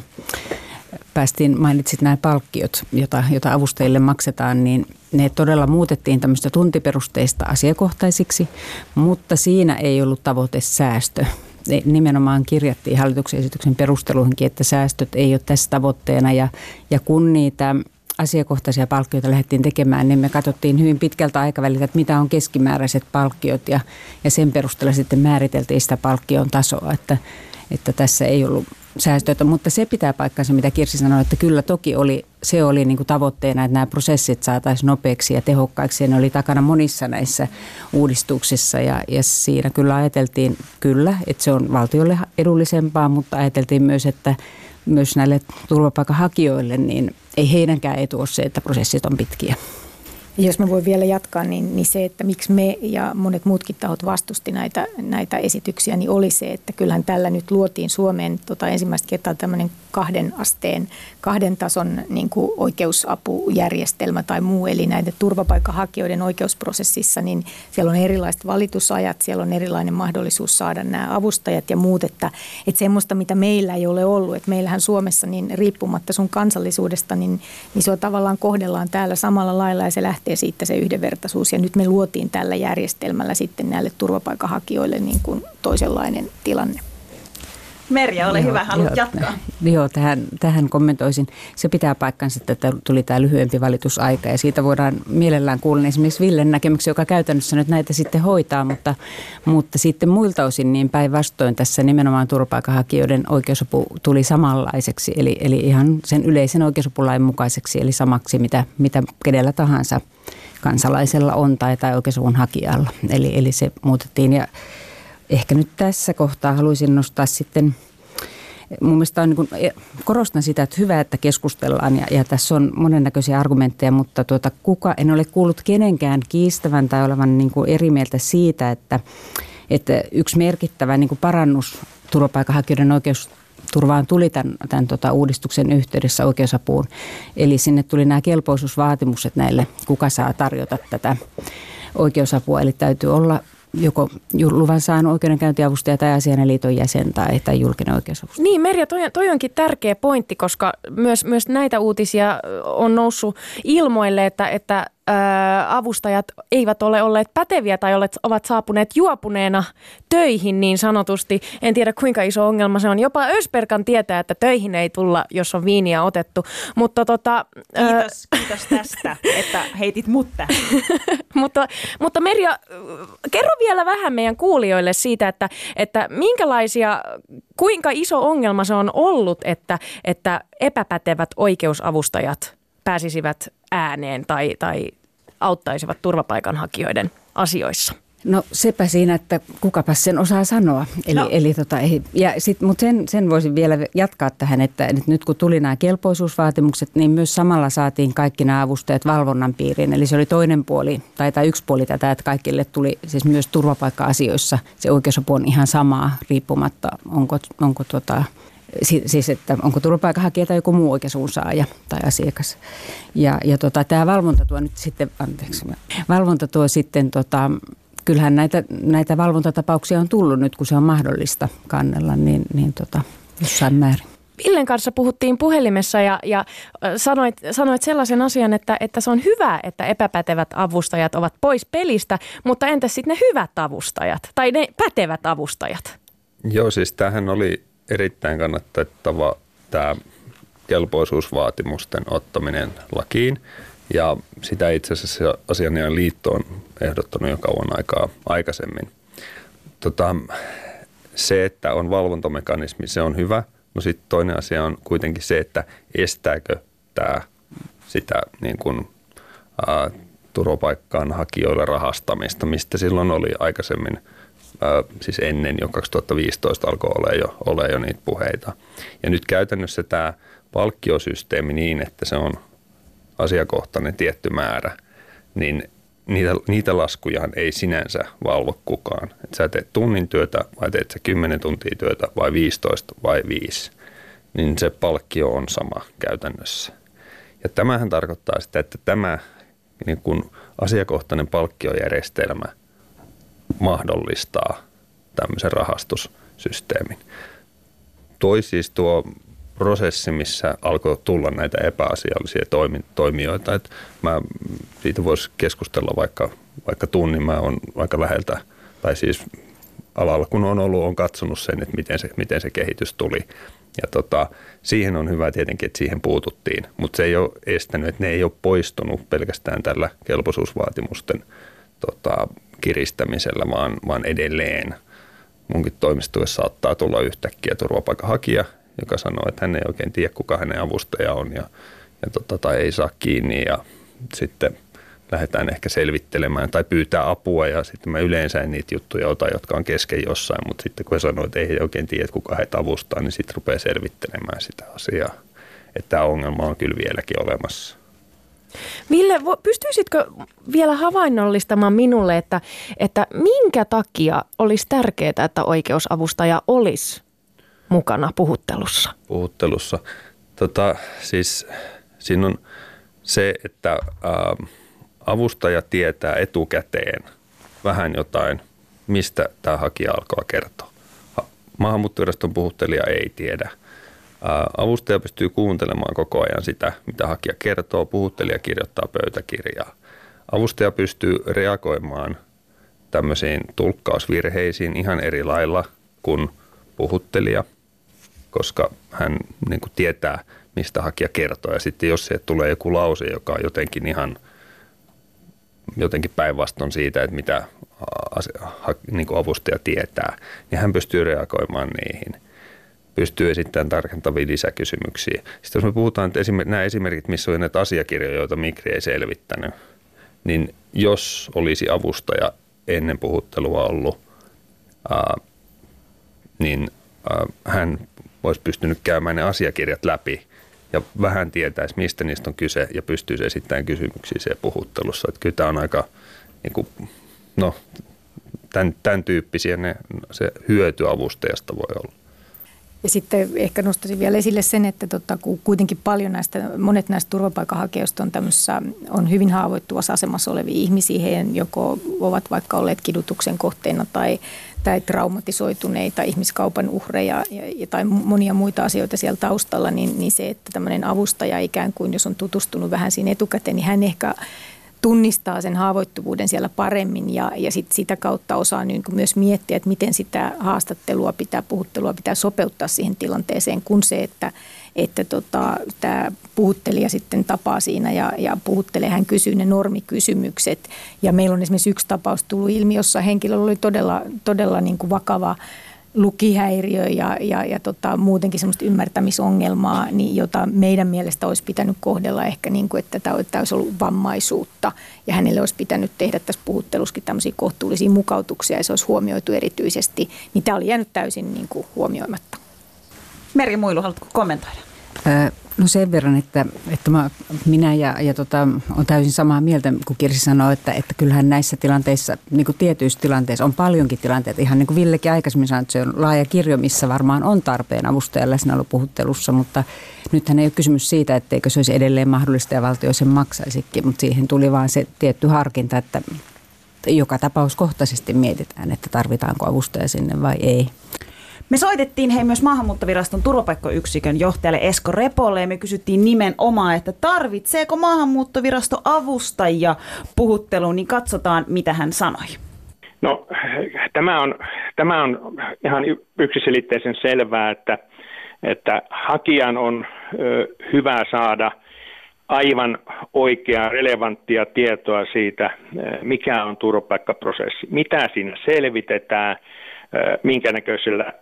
päästiin, mainitsit nämä palkkiot, jota, jota avustajille maksetaan, niin ne todella muutettiin tämmöistä tuntiperusteista asiakohtaisiksi, mutta siinä ei ollut tavoite säästö, nimenomaan kirjattiin hallituksen esityksen perusteluihinkin, että säästöt ei ole tässä tavoitteena. Ja, ja kun niitä asiakohtaisia palkkioita lähdettiin tekemään, niin me katsottiin hyvin pitkältä aikaväliltä, että mitä on keskimääräiset palkkiot ja, ja sen perusteella sitten määriteltiin sitä palkkion tasoa, että, että tässä ei ollut säästöitä, mutta se pitää paikkansa, mitä Kirsi sanoi, että kyllä toki oli, se oli niin kuin tavoitteena, että nämä prosessit saataisiin nopeaksi ja tehokkaiksi ja ne oli takana monissa näissä uudistuksissa ja, ja siinä kyllä ajateltiin kyllä, että se on valtiolle edullisempaa, mutta ajateltiin myös, että myös näille turvapaikanhakijoille, niin ei heidänkään etu ole se, että prosessit on pitkiä. Jos mä voin vielä jatkaa, niin, niin se, että miksi me ja monet muutkin tahot vastusti näitä, näitä esityksiä, niin oli se, että kyllähän tällä nyt luotiin Suomeen tota ensimmäistä kertaa tämmöinen kahden asteen, kahden tason niin kuin oikeusapujärjestelmä tai muu. Eli näiden turvapaikkahakijoiden oikeusprosessissa, niin siellä on erilaiset valitusajat, siellä on erilainen mahdollisuus saada nämä avustajat ja muut. Että, että semmoista, mitä meillä ei ole ollut, että meillähän Suomessa niin riippumatta sun kansallisuudesta, niin, niin se on tavallaan kohdellaan täällä samalla lailla ja se lähtee siitä se yhdenvertaisuus. Ja nyt me luotiin tällä järjestelmällä sitten näille turvapaikanhakijoille niin kuin toisenlainen tilanne. Merja, ole joo, hyvä, haluat joo, jatkaa. Joo, tähän, tähän kommentoisin. Se pitää paikkansa, että tuli tämä lyhyempi valitusaika ja siitä voidaan mielellään kuulla esimerkiksi Villen näkemyksiä, joka käytännössä nyt näitä sitten hoitaa, mutta, mutta sitten muilta osin niin päinvastoin tässä nimenomaan turvapaikanhakijoiden oikeusapu tuli samanlaiseksi, eli, eli ihan sen yleisen oikeusapulain mukaiseksi, eli samaksi mitä, mitä kenellä tahansa kansalaisella on tai, tai oikeusavun hakijalla. Eli, eli se muutettiin ja ehkä nyt tässä kohtaa haluaisin nostaa sitten mun mielestä on niin kuin, e, korostan sitä, että hyvä, että keskustellaan ja, ja tässä on monennäköisiä argumentteja, mutta tuota, kuka, en ole kuullut kenenkään kiistävän tai olevan niin kuin eri mieltä siitä, että, että yksi merkittävä niin kuin parannus turvapaikanhakijoiden oikeusturvaan tuli tämän, tämän tota, uudistuksen yhteydessä oikeusapuun. Eli sinne tuli nämä kelpoisuusvaatimukset näille, kuka saa tarjota tätä oikeusapua. Eli täytyy olla joko luvan saanut oikeudenkäyntiavustaja tai asianeliiton jäsen tai, tai julkinen oikeusavustaja. Niin Merja, toi, toi onkin tärkeä pointti, koska myös, myös näitä uutisia on noussut ilmoille, että, että avustajat eivät ole olleet päteviä tai ovat saapuneet juopuneena töihin niin sanotusti. En tiedä kuinka iso ongelma se on. Jopa Ösperkan tietää, että töihin ei tulla, jos on viiniä otettu. Mutta tota, kiitos, ää... kiitos tästä, että heitit mutta. mutta, mutta Merja, kerro vielä vähän meidän kuulijoille siitä, että, että minkälaisia, kuinka iso ongelma se on ollut, että, että epäpätevät oikeusavustajat pääsisivät ääneen tai, tai auttaisivat turvapaikanhakijoiden asioissa? No sepä siinä, että kukapa sen osaa sanoa. Eli, no. eli tota, ei, ja sit, mutta sen, sen voisin vielä jatkaa tähän, että, nyt kun tuli nämä kelpoisuusvaatimukset, niin myös samalla saatiin kaikki nämä avustajat valvonnan piiriin. Eli se oli toinen puoli, tai, tai yksi puoli tätä, että kaikille tuli siis myös turvapaikka-asioissa se oikeusapu on ihan samaa, riippumatta onko, onko tota, siis että onko turvapaikanhakija tai joku muu saaja tai asiakas. Ja, ja tota, tämä valvonta tuo nyt sitten, anteeksi, valvonta tuo sitten tota, kyllähän näitä, näitä valvontatapauksia on tullut nyt, kun se on mahdollista kannella, niin, niin tota, jossain määrin. Villen kanssa puhuttiin puhelimessa ja, ja sanoit, sanoit sellaisen asian, että, että se on hyvä, että epäpätevät avustajat ovat pois pelistä, mutta entäs sitten ne hyvät avustajat tai ne pätevät avustajat? Joo, siis tämähän oli erittäin kannatettava tämä kelpoisuusvaatimusten ottaminen lakiin. Ja sitä itse asiassa asianajan liitto on ehdottanut jo kauan aikaa aikaisemmin. Tota, se, että on valvontamekanismi, se on hyvä. No sitten toinen asia on kuitenkin se, että estääkö tämä sitä niin kuin, ää, turvapaikkaan hakijoille rahastamista, mistä silloin oli aikaisemmin – siis ennen jo 2015 alkoi olla jo, ole jo niitä puheita. Ja nyt käytännössä tämä palkkiosysteemi niin, että se on asiakohtainen tietty määrä, niin niitä, niitä laskuja ei sinänsä valvo kukaan. Et sä teet tunnin työtä vai teet sä 10 tuntia työtä vai 15 vai 5, niin se palkkio on sama käytännössä. Ja tämähän tarkoittaa sitä, että tämä niin kun asiakohtainen palkkiojärjestelmä – mahdollistaa tämmöisen rahastussysteemin. Toi siis tuo prosessi, missä alkoi tulla näitä epäasiallisia toimijoita. että mä, siitä voisi keskustella vaikka, vaikka tunnin. Mä on aika läheltä, tai siis alalla kun on ollut, on katsonut sen, että miten se, miten se kehitys tuli. Ja tota, siihen on hyvä tietenkin, että siihen puututtiin, mutta se ei ole estänyt, että ne ei ole poistunut pelkästään tällä kelpoisuusvaatimusten tota, kiristämisellä, vaan, vaan edelleen. Munkin toimistoissa saattaa tulla yhtäkkiä turvapaikanhakija, joka sanoo, että hän ei oikein tiedä, kuka hänen avustaja on ja, ja tota, tai ei saa kiinni ja sitten lähdetään ehkä selvittelemään tai pyytää apua ja sitten mä yleensä en niitä juttuja ota, jotka on kesken jossain, mutta sitten kun he sanoo, että ei oikein tiedä, kuka heitä avustaa, niin sitten rupeaa selvittelemään sitä asiaa. Että tämä ongelma on kyllä vieläkin olemassa. Ville, pystyisitkö vielä havainnollistamaan minulle, että, että minkä takia olisi tärkeää, että oikeusavustaja olisi mukana puhuttelussa? Puhuttelussa. Tota, siis siinä on se, että ä, avustaja tietää etukäteen vähän jotain, mistä tämä hakija alkaa kertoa. Maahanmuuttoviraston puhuttelija ei tiedä. Avustaja pystyy kuuntelemaan koko ajan sitä, mitä hakija kertoo. Puhuttelija kirjoittaa pöytäkirjaa. Avustaja pystyy reagoimaan tämmöisiin tulkkausvirheisiin ihan eri lailla kuin puhuttelija, koska hän niin kuin tietää, mistä hakija kertoo. Ja sitten jos se tulee joku lause, joka on jotenkin ihan jotenkin päinvastoin siitä, että mitä niin kuin avustaja tietää, niin hän pystyy reagoimaan niihin – pystyy esittämään tarkentavia lisäkysymyksiä. Sitten jos me puhutaan, että esimer- nämä esimerkit, missä on näitä asiakirjoja, joita Mikri ei selvittänyt, niin jos olisi avustaja ennen puhuttelua ollut, ää, niin ää, hän olisi pystynyt käymään ne asiakirjat läpi ja vähän tietäisi, mistä niistä on kyse ja pystyisi esittämään kysymyksiä siellä puhuttelussa. Että kyllä tämä on aika, niin kuin, no, tämän, tämän tyyppisiä ne, se hyöty avustajasta voi olla. Ja sitten ehkä nostaisin vielä esille sen, että tota, kuitenkin paljon näistä, monet näistä turvapaikanhakijoista on, on hyvin haavoittuvassa asemassa olevia ihmisiä. He joko ovat vaikka olleet kidutuksen kohteena tai, tai traumatisoituneita ihmiskaupan uhreja ja, tai monia muita asioita siellä taustalla, niin, niin se, että tämmöinen avustaja ikään kuin, jos on tutustunut vähän siinä etukäteen, niin hän ehkä tunnistaa sen haavoittuvuuden siellä paremmin ja, ja sit sitä kautta osaa niin myös miettiä, että miten sitä haastattelua pitää, puhuttelua pitää sopeuttaa siihen tilanteeseen, kun se, että, että tota, tämä puhuttelija sitten tapaa siinä ja, ja puhuttelee, hän kysyy ne normikysymykset. Ja meillä on esimerkiksi yksi tapaus tullut ilmi, jossa henkilöllä oli todella, todella niin kuin vakava lukihäiriö ja, ja, ja tota, muutenkin semmoista ymmärtämisongelmaa, niin jota meidän mielestä olisi pitänyt kohdella ehkä niin kuin, että tämä olisi ollut vammaisuutta ja hänelle olisi pitänyt tehdä tässä puhuttelussakin tämmöisiä kohtuullisia mukautuksia ja se olisi huomioitu erityisesti, niin tämä oli jäänyt täysin niin kuin huomioimatta. Meri Muilu, haluatko kommentoida? No sen verran, että, että mä, minä ja, ja tota, on täysin samaa mieltä, kun Kirsi sanoi, että, että kyllähän näissä tilanteissa, niin kuin tietyissä tilanteissa on paljonkin tilanteita. Ihan niin kuin Villekin aikaisemmin sanoi, että se on laaja kirjo, missä varmaan on tarpeen avustajan läsnäolopuhuttelussa, mutta nythän ei ole kysymys siitä, etteikö se olisi edelleen mahdollista ja valtio sen maksaisikin, mutta siihen tuli vaan se tietty harkinta, että joka tapauskohtaisesti mietitään, että tarvitaanko avustaja sinne vai ei. Me soitettiin hei myös maahanmuuttoviraston turvapaikkoyksikön johtajalle Esko Repolle ja me kysyttiin nimenomaan, että tarvitseeko maahanmuuttovirasto avustajia puhutteluun, niin katsotaan mitä hän sanoi. No tämä on, tämä on ihan yksiselitteisen selvää, että, että hakijan on hyvä saada aivan oikeaa, relevanttia tietoa siitä, mikä on turvapaikkaprosessi, mitä siinä selvitetään – minkä näköisellä,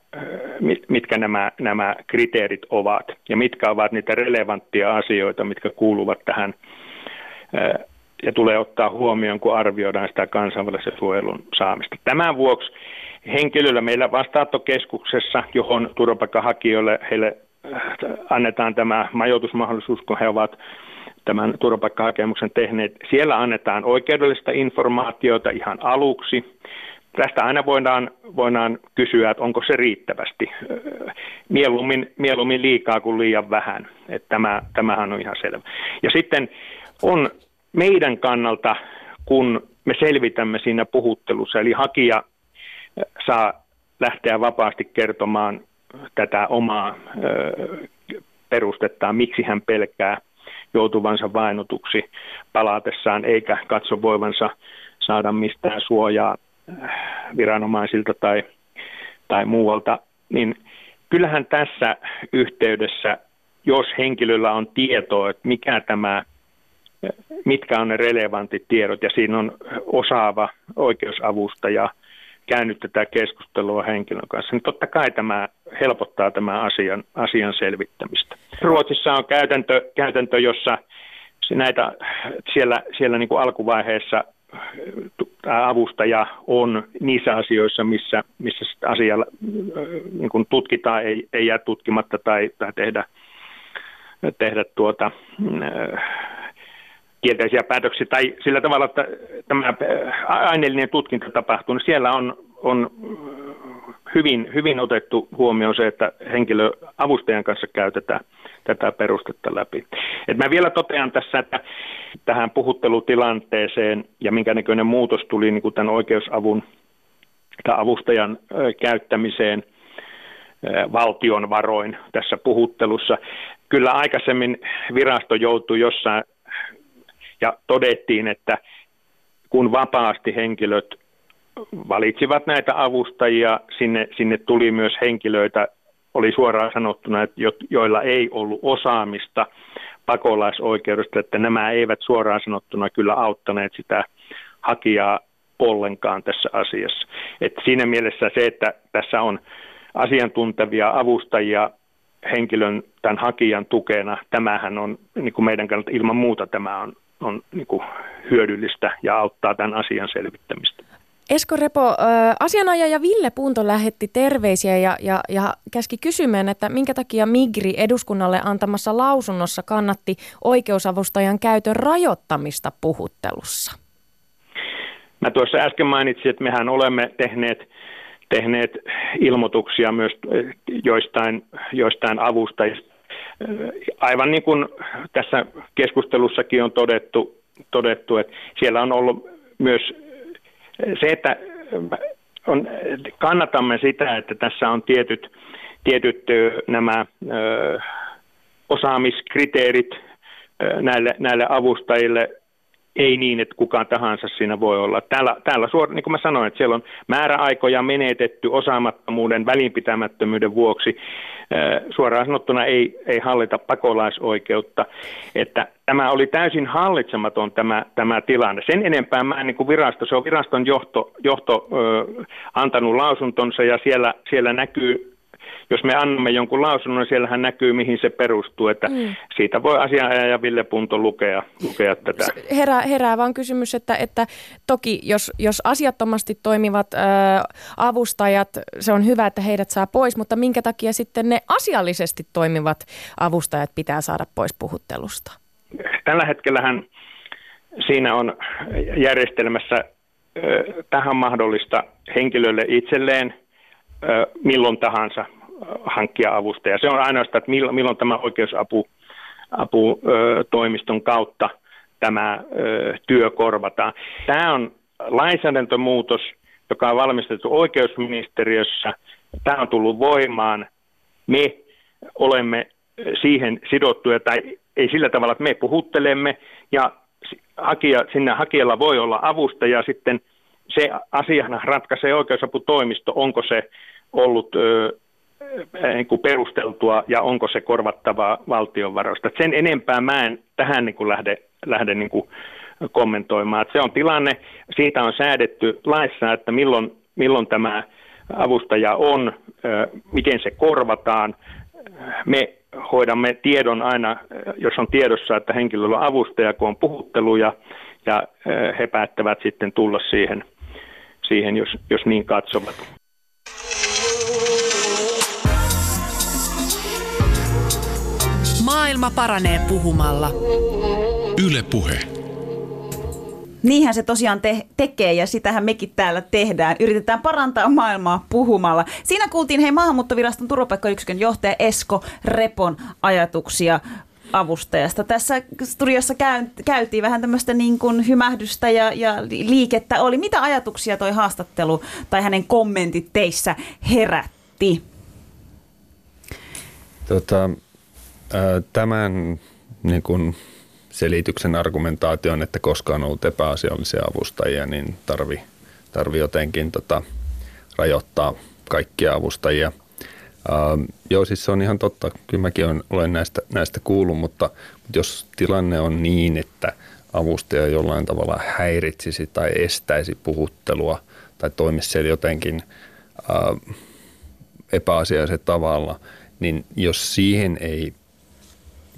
mitkä nämä, nämä kriteerit ovat ja mitkä ovat niitä relevanttia asioita, mitkä kuuluvat tähän ja tulee ottaa huomioon, kun arvioidaan sitä kansainvälisen suojelun saamista. Tämän vuoksi henkilöllä meillä vastaattokeskuksessa, johon turvapaikkahakijoille heille annetaan tämä majoitusmahdollisuus, kun he ovat tämän turvapaikkahakemuksen tehneet. Siellä annetaan oikeudellista informaatiota ihan aluksi Tästä aina voidaan, voidaan kysyä, että onko se riittävästi. Mieluummin, mieluummin liikaa kuin liian vähän. Että tämä, tämähän on ihan selvä. Ja sitten on meidän kannalta, kun me selvitämme siinä puhuttelussa, eli hakija saa lähteä vapaasti kertomaan tätä omaa perustettaan, miksi hän pelkää joutuvansa vainotuksi palatessaan, eikä katso voivansa saada mistään suojaa viranomaisilta tai tai muualta, niin kyllähän tässä yhteydessä, jos henkilöllä on tietoa, että mikä tämä, mitkä on ne relevantit tiedot, ja siinä on osaava oikeusavustaja käynyt tätä keskustelua henkilön kanssa, niin totta kai tämä helpottaa tämän asian, asian selvittämistä. Ruotsissa on käytäntö, käytäntö jossa näitä siellä, siellä niin kuin alkuvaiheessa avustaja on niissä asioissa, missä, missä asia niin kuin tutkitaan, ei, ei jää tutkimatta tai, tai tehdä, tehdä tuota, kielteisiä päätöksiä. Tai sillä tavalla, että tämä aineellinen tutkinta tapahtuu, niin siellä on, on hyvin, hyvin otettu huomioon se, että henkilö avustajan kanssa käytetään tätä perustetta läpi. Et mä vielä totean tässä, että tähän puhuttelutilanteeseen ja minkä näköinen muutos tuli niin kuin tämän oikeusavun tai avustajan käyttämiseen valtion varoin tässä puhuttelussa. Kyllä aikaisemmin virasto joutui jossain ja todettiin, että kun vapaasti henkilöt valitsivat näitä avustajia, sinne, sinne tuli myös henkilöitä, oli suoraan sanottuna, että jo, joilla ei ollut osaamista pakolaisoikeudesta, että nämä eivät suoraan sanottuna kyllä auttaneet sitä hakijaa ollenkaan tässä asiassa. Et siinä mielessä se, että tässä on asiantuntevia avustajia henkilön tämän hakijan tukena, tämähän on niin kuin meidän kannalta ilman muuta tämä on, on niin kuin hyödyllistä ja auttaa tämän asian selvittämistä. Esko Repo, asianajaja Ville Punto lähetti terveisiä ja, ja, ja käski kysymään, että minkä takia Migri eduskunnalle antamassa lausunnossa kannatti oikeusavustajan käytön rajoittamista puhuttelussa? Mä tuossa äsken mainitsin, että mehän olemme tehneet, tehneet ilmoituksia myös joistain, joistain avustajista. Aivan niin kuin tässä keskustelussakin on todettu, todettu että siellä on ollut myös se, että on, kannatamme sitä, että tässä on tietyt, tietyt nämä ö, osaamiskriteerit näille, näille avustajille ei niin, että kukaan tahansa siinä voi olla. Täällä, täällä suor, niin kuin mä sanoin, että siellä on määräaikoja menetetty osaamattomuuden, välinpitämättömyyden vuoksi. Suoraan sanottuna ei, ei hallita pakolaisoikeutta. Että tämä oli täysin hallitsematon tämä, tämä tilanne. Sen enempää mä en niin kuin virasto, se on viraston johto, johto ö, antanut lausuntonsa ja siellä, siellä näkyy jos me annamme jonkun lausunnon, niin siellähän näkyy, mihin se perustuu. Että mm. Siitä voi asianajaja Ville Punto lukea, lukea tätä. Herää, herää vaan kysymys, että, että toki jos, jos asiattomasti toimivat ä, avustajat, se on hyvä, että heidät saa pois, mutta minkä takia sitten ne asiallisesti toimivat avustajat pitää saada pois puhuttelusta? Tällä hetkellähän siinä on järjestelmässä tähän mahdollista henkilölle itselleen milloin tahansa hankkia avustaja. Se on ainoastaan, että milloin, tämä oikeusapu apu, ö, toimiston kautta tämä ö, työ korvataan. Tämä on lainsäädäntömuutos, joka on valmistettu oikeusministeriössä. Tämä on tullut voimaan. Me olemme siihen sidottuja, tai ei sillä tavalla, että me puhuttelemme, ja hakija, sinne hakijalla voi olla avustaja, sitten se asiana ratkaisee oikeusaputoimisto, onko se ollut ö, niin kuin perusteltua ja onko se korvattavaa valtion varoista. Sen enempää mä en tähän niin kuin lähde, lähde niin kuin kommentoimaan. Että se on tilanne, siitä on säädetty laissa, että milloin, milloin tämä avustaja on, miten se korvataan. Me hoidamme tiedon aina, jos on tiedossa, että henkilöllä on avustaja, kun on puhuttelu ja, ja he päättävät sitten tulla siihen, siihen jos, jos niin katsovat. Maailma paranee puhumalla. Yle Puhe. Niinhän se tosiaan te- tekee ja sitähän mekin täällä tehdään. Yritetään parantaa maailmaa puhumalla. Siinä kuultiin hei maahanmuuttoviraston turvapaikkayksikön johtaja Esko Repon ajatuksia avustajasta. Tässä studiossa käytiin vähän tämmöistä niin kuin hymähdystä ja, ja liikettä oli. Mitä ajatuksia toi haastattelu tai hänen kommentit teissä herätti? Tota, Tämän niin kuin selityksen argumentaation, että koska on ollut epäasiallisia avustajia, niin tarvi, tarvi jotenkin tota, rajoittaa kaikkia avustajia. Uh, joo, siis se on ihan totta. Kyllä mäkin olen, olen näistä, näistä kuullut, mutta, mutta jos tilanne on niin, että avustaja jollain tavalla häiritsisi tai estäisi puhuttelua tai toimisi siellä jotenkin uh, epäasiallisella tavalla, niin jos siihen ei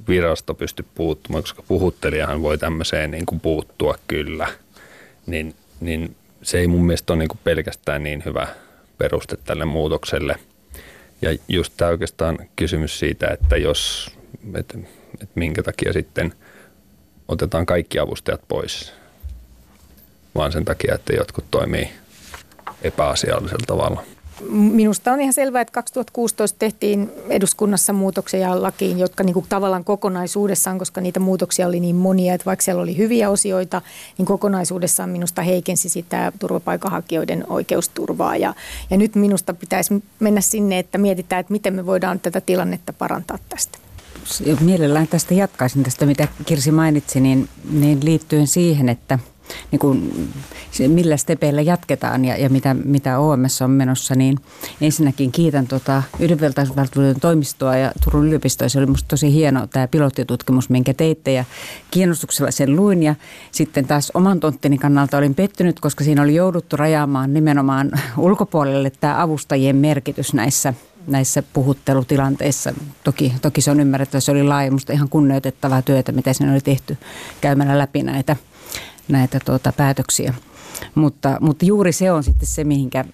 virasto pysty puuttumaan, koska puhuttelijahan voi tämmöiseen niin kuin puuttua kyllä, niin, niin se ei mun mielestä ole niin kuin pelkästään niin hyvä peruste tälle muutokselle. Ja just tämä oikeastaan kysymys siitä, että jos, että, että minkä takia sitten otetaan kaikki avustajat pois, vaan sen takia, että jotkut toimii epäasiallisella tavalla. Minusta on ihan selvää, että 2016 tehtiin eduskunnassa muutoksia lakiin, jotka niin kuin tavallaan kokonaisuudessaan, koska niitä muutoksia oli niin monia, että vaikka siellä oli hyviä osioita, niin kokonaisuudessaan minusta heikensi sitä turvapaikanhakijoiden oikeusturvaa. Ja, ja nyt minusta pitäisi mennä sinne, että mietitään, että miten me voidaan tätä tilannetta parantaa tästä. Mielellään tästä jatkaisin tästä, mitä Kirsi mainitsi, niin, niin liittyen siihen, että – niin kuin, millä stepeillä jatketaan ja, ja mitä, mitä OMS on menossa, niin ensinnäkin kiitän tuota yhdenvertaisuusvaltuutetun toimistoa ja Turun yliopistoa. Se oli minusta tosi hieno tämä pilottitutkimus, minkä teitte ja kiinnostuksella sen luin. Ja sitten taas oman tonttini kannalta olin pettynyt, koska siinä oli jouduttu rajaamaan nimenomaan ulkopuolelle tämä avustajien merkitys näissä näissä puhuttelutilanteissa. Toki, toki se on ymmärrettävä, se oli laaja, ihan kunnioitettavaa työtä, mitä siinä oli tehty käymällä läpi näitä näitä tuota, päätöksiä. Mutta, mutta juuri se on sitten se, mihinkä,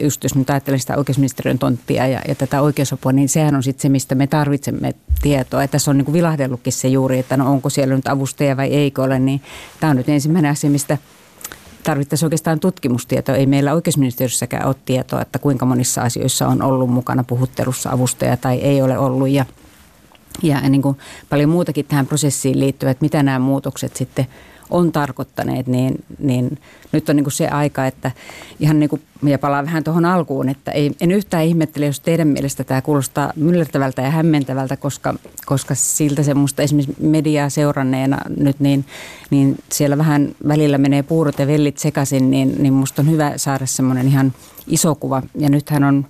just jos nyt ajattelen sitä oikeusministeriön tonttia ja, ja tätä oikeusapua, niin sehän on sitten se, mistä me tarvitsemme tietoa. Ja tässä on niin kuin vilahdellutkin se juuri, että no onko siellä nyt avustaja vai eikö ole, niin tämä on nyt ensimmäinen asia, mistä tarvittaisiin oikeastaan tutkimustietoa. Ei meillä oikeusministeriössäkään ole tietoa, että kuinka monissa asioissa on ollut mukana puhuttelussa avustaja tai ei ole ollut. Ja, ja niin kuin paljon muutakin tähän prosessiin liittyvät, mitä nämä muutokset sitten – on tarkoittaneet, niin, niin nyt on niin kuin se aika, että ihan niin kuin, ja palaan vähän tuohon alkuun, että ei, en yhtään ihmettele, jos teidän mielestä tämä kuulostaa myllertävältä ja hämmentävältä, koska, koska siltä semmoista esimerkiksi mediaa seuranneena nyt, niin, niin siellä vähän välillä menee puurot ja vellit sekaisin, niin, niin musta on hyvä saada semmoinen ihan iso kuva. Ja nythän on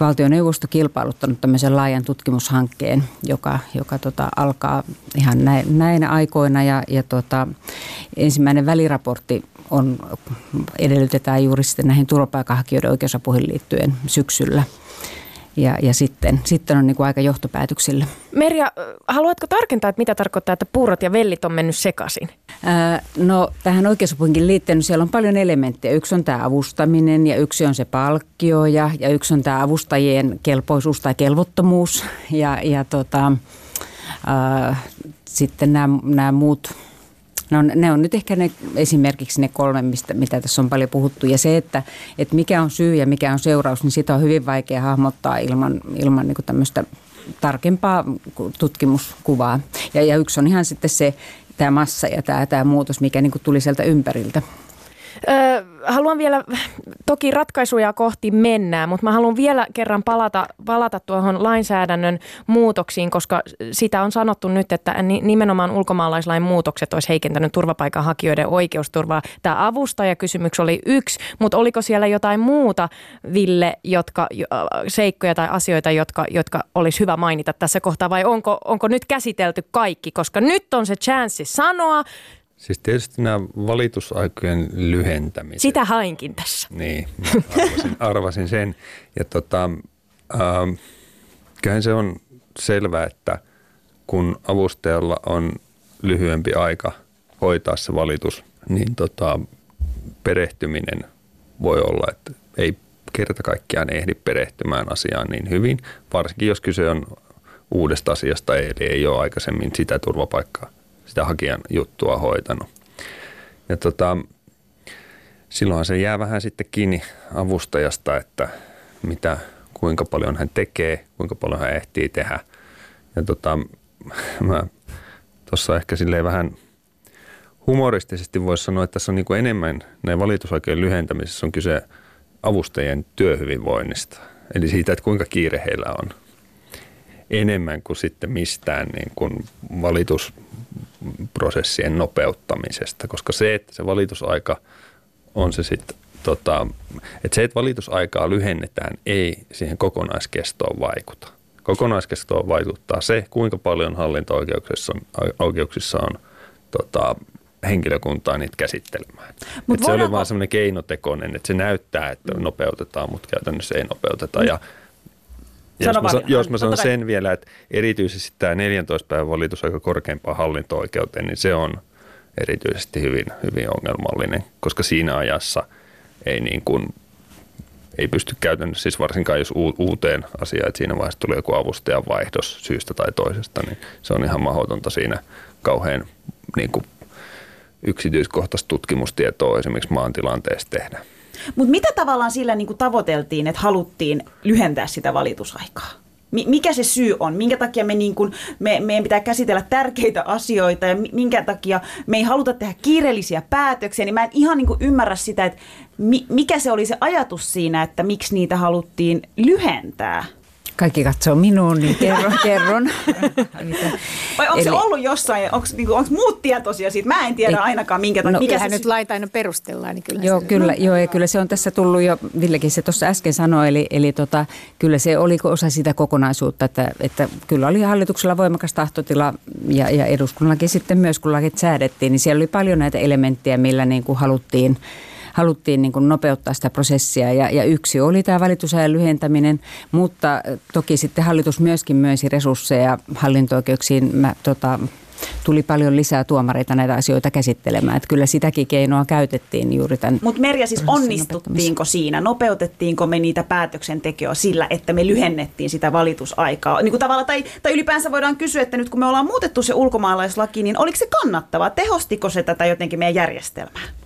valtioneuvosto kilpailuttanut tämmöisen laajan tutkimushankkeen, joka, joka tota, alkaa ihan näinä aikoina ja, ja tota, ensimmäinen väliraportti on, edellytetään juuri sitten näihin turvapaikanhakijoiden oikeusapuihin liittyen syksyllä – ja, ja sitten, sitten on niin kuin aika johtopäätöksillä. Merja, haluatko tarkentaa, että mitä tarkoittaa, että puurot ja vellit on mennyt sekaisin? Ää, no tähän oikeusapuinkin liittyen siellä on paljon elementtejä. Yksi on tämä avustaminen ja yksi on se palkkio ja, ja yksi on tämä avustajien kelpoisuus tai kelvottomuus ja, ja tota, ää, sitten nämä, nämä muut No ne on nyt ehkä ne, esimerkiksi ne kolme, mistä, mitä tässä on paljon puhuttu. Ja se, että, että mikä on syy ja mikä on seuraus, niin sitä on hyvin vaikea hahmottaa ilman, ilman niin tämmöistä tarkempaa tutkimuskuvaa. Ja, ja yksi on ihan sitten se, tämä massa ja tämä, tämä muutos, mikä niin tuli sieltä ympäriltä. Haluan vielä, toki ratkaisuja kohti mennään, mutta mä haluan vielä kerran palata, palata tuohon lainsäädännön muutoksiin, koska sitä on sanottu nyt, että nimenomaan ulkomaalaislain muutokset olisi heikentänyt turvapaikanhakijoiden oikeusturvaa. Tämä avustajakysymys oli yksi, mutta oliko siellä jotain muuta, Ville, jotka, seikkoja tai asioita, jotka, jotka olisi hyvä mainita tässä kohtaa, vai onko, onko nyt käsitelty kaikki, koska nyt on se chanssi sanoa, Siis tietysti nämä valitusaikojen lyhentämiset. Sitä hainkin tässä. Niin, arvasin, arvasin sen. Ja tota, äh, kyllähän se on selvää, että kun avustajalla on lyhyempi aika hoitaa se valitus, niin tota, perehtyminen voi olla, että ei kerta kaikkiaan ehdi perehtymään asiaan niin hyvin, varsinkin jos kyse on uudesta asiasta, eli ei ole aikaisemmin sitä turvapaikkaa sitä hakijan juttua hoitanut. Ja tota, silloinhan se jää vähän sitten kiinni avustajasta, että mitä, kuinka paljon hän tekee, kuinka paljon hän ehtii tehdä. Ja tota, mä tuossa ehkä silleen vähän humoristisesti voisi sanoa, että tässä on niin enemmän näin valitusoikeuden lyhentämisessä on kyse avustajien työhyvinvoinnista. Eli siitä, että kuinka kiire heillä on enemmän kuin sitten mistään niin kuin valitus prosessien nopeuttamisesta, koska se, että se valitusaika on se sitten tota, että se, että valitusaikaa lyhennetään, ei siihen kokonaiskestoon vaikuta. Kokonaiskestoon vaikuttaa se, kuinka paljon hallinto-oikeuksissa on, oikeuksissa on tota, henkilökuntaa niitä käsittelemään. Mut se oli vaan semmoinen keinotekoinen, että se näyttää, että nopeutetaan, mutta käytännössä ei nopeuteta. Ja jos mä, jos mä sanon sen vielä, että erityisesti tämä 14 päivän valitusaika korkeimpaan hallinto-oikeuteen, niin se on erityisesti hyvin, hyvin ongelmallinen, koska siinä ajassa ei niin kuin ei pysty käytännössä, siis varsinkaan jos uuteen asiaan, että siinä vaiheessa tulee joku avustajan vaihdos syystä tai toisesta, niin se on ihan mahdotonta siinä kauhean niin kuin yksityiskohtaista tutkimustietoa esimerkiksi maan tilanteesta tehdä. Mutta mitä tavallaan sillä niin tavoiteltiin, että haluttiin lyhentää sitä valitusaikaa? Mikä se syy on? Minkä takia me niin kuin, me, meidän pitää käsitellä tärkeitä asioita ja minkä takia me ei haluta tehdä kiireellisiä päätöksiä, niin mä en ihan niin ymmärrä sitä, että mikä se oli se ajatus siinä, että miksi niitä haluttiin lyhentää kaikki katsoo minuun, niin kerron. kerron. Vai onko Eli, se ollut jossain, onko niinku, muut tietoisia siitä? Mä en tiedä ei, ainakaan, minkä no, mikä se... nyt laita aina perustellaan. Niin kyllä joo, se, kyllä, no. joo, ja kyllä se on tässä tullut jo, Villekin se tuossa äsken sanoi, eli, eli tota, kyllä se oli osa sitä kokonaisuutta, että, että kyllä oli hallituksella voimakas tahtotila ja, ja eduskunnallakin sitten myös, kun lakit säädettiin, niin siellä oli paljon näitä elementtejä, millä niin kuin haluttiin haluttiin niin kuin nopeuttaa sitä prosessia ja, ja yksi oli tämä valitusajan lyhentäminen, mutta toki sitten hallitus myöskin myönsi resursseja hallinto-oikeuksiin. Mä, tota, tuli paljon lisää tuomareita näitä asioita käsittelemään. Että kyllä sitäkin keinoa käytettiin juuri tämän. Mutta Merja, siis onnistuttiinko siinä? Nopeutettiinko me niitä päätöksentekoja sillä, että me lyhennettiin sitä valitusaikaa? Niin kuin tavalla, tai, tai ylipäänsä voidaan kysyä, että nyt kun me ollaan muutettu se ulkomaalaislaki, niin oliko se kannattavaa? Tehostiko se tätä jotenkin meidän järjestelmää?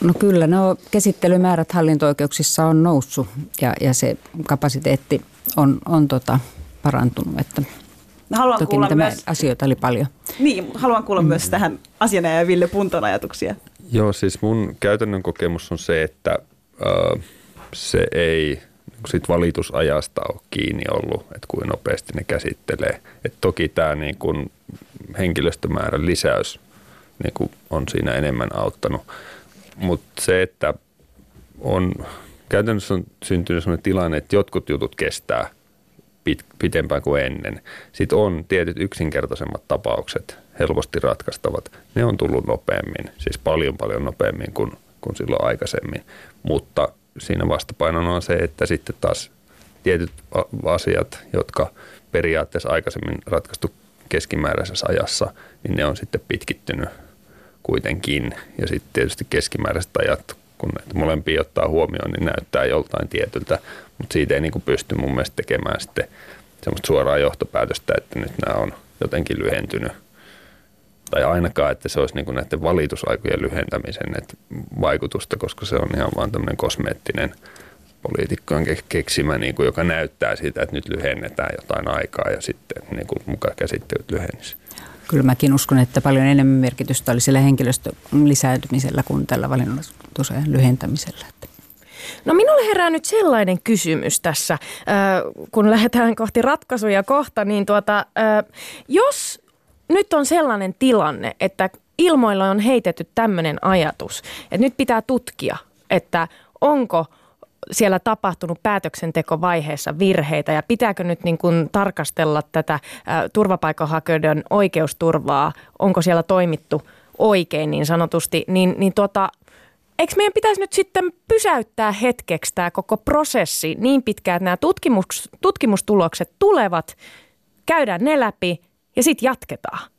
No kyllä, no käsittelymäärät hallinto-oikeuksissa on noussut ja, ja se kapasiteetti on, on tota, parantunut. Että haluan toki kuulla myös, asioita oli paljon. Niin, haluan kuulla mm. myös tähän asianajaja Ville Punton ajatuksia. Joo, siis mun käytännön kokemus on se, että äh, se ei sit valitusajasta ole kiinni ollut, että kuinka nopeasti ne käsittelee. Et toki tämä niin kun henkilöstömäärän lisäys niin kuin on siinä enemmän auttanut. Mutta se, että on käytännössä on syntynyt sellainen tilanne, että jotkut jutut kestää pit, pitempään kuin ennen. Sitten on tietyt yksinkertaisemmat tapaukset, helposti ratkaistavat. Ne on tullut nopeammin, siis paljon paljon nopeammin kuin, kuin silloin aikaisemmin. Mutta siinä vastapainona on se, että sitten taas tietyt asiat, jotka periaatteessa aikaisemmin ratkaistu keskimääräisessä ajassa, niin ne on sitten pitkittynyt kuitenkin. Ja sitten tietysti keskimääräiset ajat, kun näitä molempia ottaa huomioon, niin näyttää joltain tietyltä, mutta siitä ei niin kuin pysty mun mielestä tekemään sitten semmoista suoraa johtopäätöstä, että nyt nämä on jotenkin lyhentynyt. Tai ainakaan, että se olisi niin kuin näiden valitusaikojen lyhentämisen että vaikutusta, koska se on ihan vaan tämmöinen kosmeettinen poliitikkojen keksimä, niin kuin, joka näyttää siitä, että nyt lyhennetään jotain aikaa ja sitten niin kuin mukaan käsittelyt lyhennisivät. Kyllä mäkin uskon, että paljon enemmän merkitystä oli sillä henkilöstön lisääntymisellä kuin tällä valinnoitusajan lyhentämisellä. No minulle herää nyt sellainen kysymys tässä, kun lähdetään kohti ratkaisuja kohta, niin tuota, jos nyt on sellainen tilanne, että ilmoilla on heitetty tämmöinen ajatus, että nyt pitää tutkia, että onko – siellä tapahtunut päätöksentekovaiheessa virheitä? Ja pitääkö nyt niin kuin tarkastella tätä turvapaikanhakijoiden oikeusturvaa, onko siellä toimittu oikein niin sanotusti, niin, niin tuota, eikö meidän pitäisi nyt sitten pysäyttää hetkeksi tämä koko prosessi niin pitkään, että nämä tutkimus, tutkimustulokset tulevat, käydään ne läpi ja sitten jatketaan?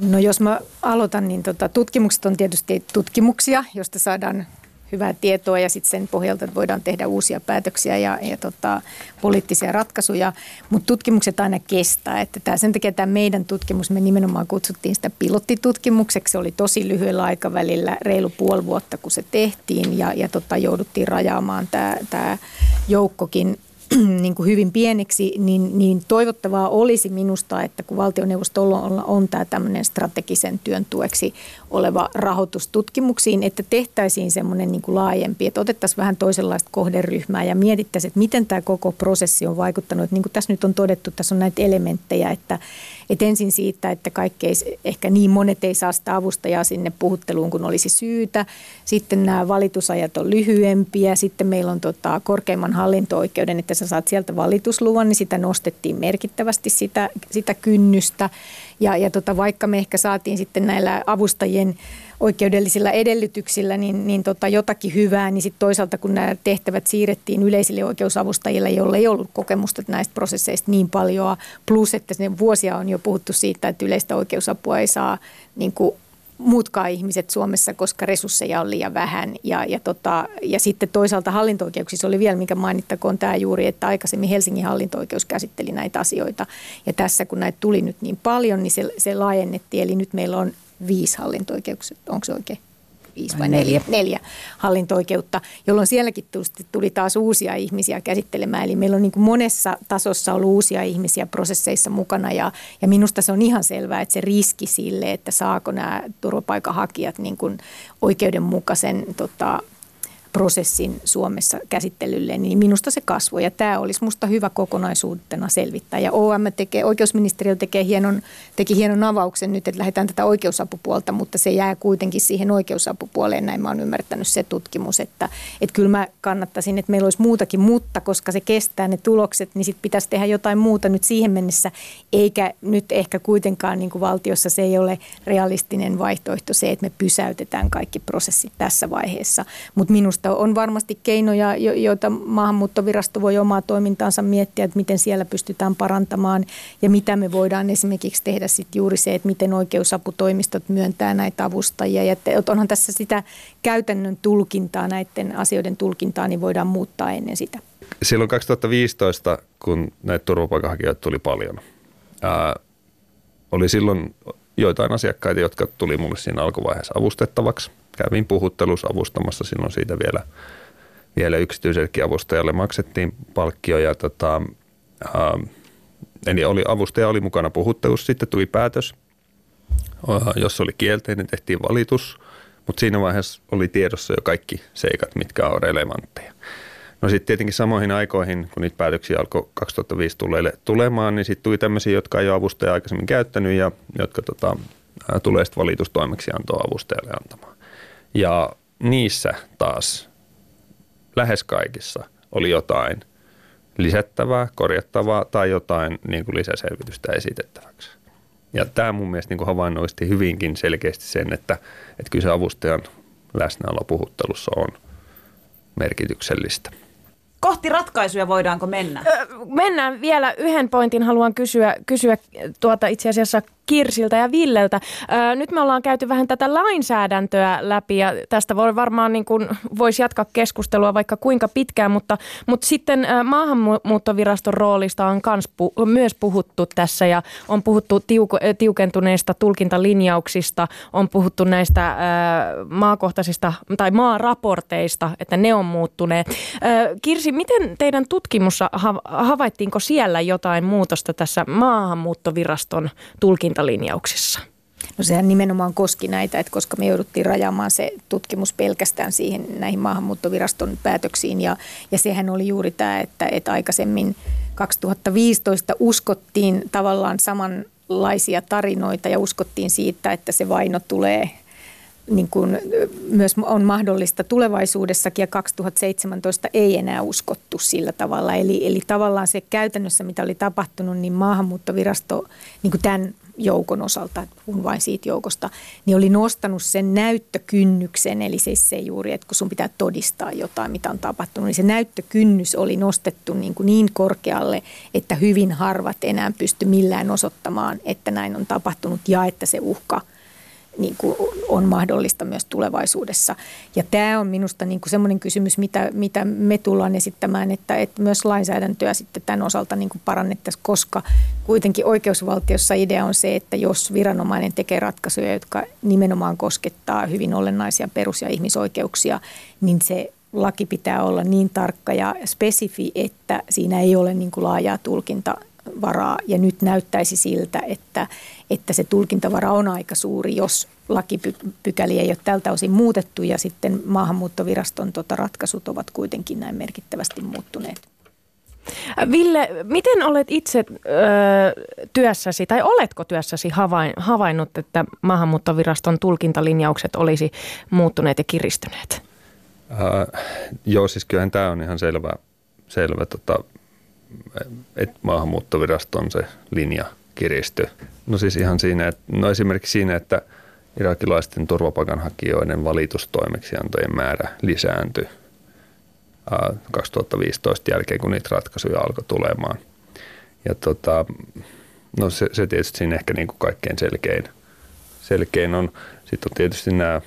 No jos mä aloitan, niin tota, tutkimukset on tietysti tutkimuksia, josta saadaan hyvää tietoa ja sitten sen pohjalta voidaan tehdä uusia päätöksiä ja, ja tota, poliittisia ratkaisuja. Mutta tutkimukset aina kestää. Että tää, sen takia tämä meidän tutkimus, me nimenomaan kutsuttiin sitä pilottitutkimukseksi. Se oli tosi lyhyellä aikavälillä, reilu puoli vuotta kun se tehtiin ja, ja tota, jouduttiin rajaamaan tämä joukkokin niin kuin hyvin pieniksi, niin, niin toivottavaa olisi minusta, että kun valtioneuvostolla on, on tämä tämmöinen strategisen työn tueksi oleva rahoitus tutkimuksiin, että tehtäisiin semmoinen niin kuin laajempi, että otettaisiin vähän toisenlaista kohderyhmää ja mietittäisiin, että miten tämä koko prosessi on vaikuttanut. Että niin kuin tässä nyt on todettu, tässä on näitä elementtejä, että, että ensin siitä, että kaikki ei, ehkä niin monet ei saa sitä avustajaa sinne puhutteluun, kun olisi syytä. Sitten nämä valitusajat on lyhyempiä. Sitten meillä on tota, korkeimman hallinto-oikeuden, että sä saat sieltä valitusluvan, niin sitä nostettiin merkittävästi sitä, sitä kynnystä. Ja, ja tota, vaikka me ehkä saatiin sitten näillä avustajien oikeudellisilla edellytyksillä niin, niin tota jotakin hyvää, niin sitten toisaalta kun nämä tehtävät siirrettiin yleisille oikeusavustajille, joille ei ollut kokemusta näistä prosesseista niin paljon, plus että ne vuosia on jo puhuttu siitä, että yleistä oikeusapua ei saa niin kuin muutkaan ihmiset Suomessa, koska resursseja on liian vähän. Ja, ja, tota, ja sitten toisaalta hallinto oli vielä, mikä mainittakoon tämä juuri, että aikaisemmin Helsingin hallinto käsitteli näitä asioita. Ja tässä kun näitä tuli nyt niin paljon, niin se, se laajennettiin. Eli nyt meillä on viisi hallinto-oikeuksia, onko se oikein? Viisi vai neljä, neljä hallinto-oikeutta, jolloin sielläkin tuli taas uusia ihmisiä käsittelemään. Eli meillä on niin kuin monessa tasossa ollut uusia ihmisiä prosesseissa mukana ja, ja minusta se on ihan selvää, että se riski sille, että saako nämä turvapaikanhakijat niin kuin oikeudenmukaisen tota, prosessin Suomessa käsittelylle, niin minusta se kasvoi. Ja tämä olisi minusta hyvä kokonaisuutena selvittää. Ja OM tekee, oikeusministeriö tekee hienon, teki hienon avauksen nyt, että lähdetään tätä oikeusapupuolta, mutta se jää kuitenkin siihen oikeusapupuoleen, näin oon ymmärtänyt se tutkimus, että, että kyllä mä kannattaisin, että meillä olisi muutakin, mutta koska se kestää ne tulokset, niin sitten pitäisi tehdä jotain muuta nyt siihen mennessä, eikä nyt ehkä kuitenkaan niin kuin valtiossa se ei ole realistinen vaihtoehto se, että me pysäytetään kaikki prosessit tässä vaiheessa, mutta minusta on varmasti keinoja, joita maahanmuuttovirasto voi omaa toimintaansa miettiä, että miten siellä pystytään parantamaan ja mitä me voidaan esimerkiksi tehdä sitten juuri se, että miten oikeusaputoimistot myöntää näitä avustajia. Ja onhan tässä sitä käytännön tulkintaa, näiden asioiden tulkintaa, niin voidaan muuttaa ennen sitä. Silloin 2015, kun näitä turvapaikanhakijoita tuli paljon, ää, oli silloin joitain asiakkaita, jotka tuli mulle siinä alkuvaiheessa avustettavaksi – kävin puhuttelussa avustamassa silloin siitä vielä, vielä yksityisellekin avustajalle maksettiin palkkio ja tota, ää, eli oli, avustaja oli mukana puhuttelussa, sitten tuli päätös, jos oli kielteinen, tehtiin valitus, mutta siinä vaiheessa oli tiedossa jo kaikki seikat, mitkä on relevantteja. No sitten tietenkin samoihin aikoihin, kun niitä päätöksiä alkoi 2005 tuleille tulemaan, niin sitten tuli tämmöisiä, jotka ei ole avustaja aikaisemmin käyttänyt ja jotka tota, tulee sitten valitustoimeksiantoa avustajalle antamaan. Ja niissä taas lähes kaikissa oli jotain lisättävää, korjattavaa tai jotain niin kuin lisäselvitystä esitettäväksi. Ja tämä mun mielestä niin havainnoisti hyvinkin selkeästi sen, että, että kyllä se avustajan läsnäolo puhuttelussa on merkityksellistä. Kohti ratkaisuja voidaanko mennä? Mennään vielä yhden pointin haluan kysyä, kysyä tuota itse asiassa Kirsiltä ja Villeltä. Nyt me ollaan käyty vähän tätä lainsäädäntöä läpi ja tästä voi varmaan niin kuin, voisi jatkaa keskustelua vaikka kuinka pitkään, mutta, mutta sitten maahanmuuttoviraston roolista on kans pu, myös puhuttu tässä ja on puhuttu tiuko, tiukentuneista tulkintalinjauksista, on puhuttu näistä ää, maakohtaisista tai maaraporteista, että ne on muuttuneet. Ää, Kirsi, miten teidän tutkimussa havaittiinko siellä jotain muutosta tässä maahanmuuttoviraston tulkintalinjauksissa? No sehän nimenomaan koski näitä, että koska me jouduttiin rajaamaan se tutkimus pelkästään siihen näihin maahanmuuttoviraston päätöksiin ja, ja sehän oli juuri tämä, että, että aikaisemmin 2015 uskottiin tavallaan samanlaisia tarinoita ja uskottiin siitä, että se vaino tulee niin kuin myös on mahdollista tulevaisuudessakin ja 2017 ei enää uskottu sillä tavalla. Eli, eli tavallaan se käytännössä, mitä oli tapahtunut, niin maahanmuuttovirasto niin kuin tämän joukon osalta, kun vain siitä joukosta, niin oli nostanut sen näyttökynnyksen, eli siis se juuri, että kun sun pitää todistaa jotain, mitä on tapahtunut, niin se näyttökynnys oli nostettu niin, kuin niin korkealle, että hyvin harvat enää pysty millään osoittamaan, että näin on tapahtunut ja että se uhka – niin kuin on mahdollista myös tulevaisuudessa. Ja tämä on minusta niin kuin semmoinen kysymys, mitä, mitä me tullaan esittämään, että, että myös lainsäädäntöä sitten tämän osalta niin kuin parannettaisiin, koska kuitenkin oikeusvaltiossa idea on se, että jos viranomainen tekee ratkaisuja, jotka nimenomaan koskettaa hyvin olennaisia perus- ja ihmisoikeuksia, niin se laki pitää olla niin tarkka ja spesifi, että siinä ei ole niin kuin laajaa tulkinta tulkintavaraa ja nyt näyttäisi siltä, että, että se tulkintavara on aika suuri, jos lakipykäliä ei ole tältä osin muutettu ja sitten maahanmuuttoviraston tota, ratkaisut ovat kuitenkin näin merkittävästi muuttuneet. Ville, miten olet itse ö, työssäsi, tai oletko työssäsi havain, havainnut, että maahanmuuttoviraston tulkintalinjaukset olisi muuttuneet ja kiristyneet? Äh, joo, siis kyllähän tämä on ihan selvä, selvä tota, että maahanmuuttoviraston se linja kiristyy. No siis ihan siinä, että, no esimerkiksi siinä, että irakilaisten turvapaikanhakijoiden valitustoimeksiantojen määrä lisääntyi 2015 jälkeen, kun niitä ratkaisuja alkoi tulemaan. Ja tota, no se, se tietysti siinä ehkä niin kuin kaikkein selkein, selkein on. Sitten on tietysti nämä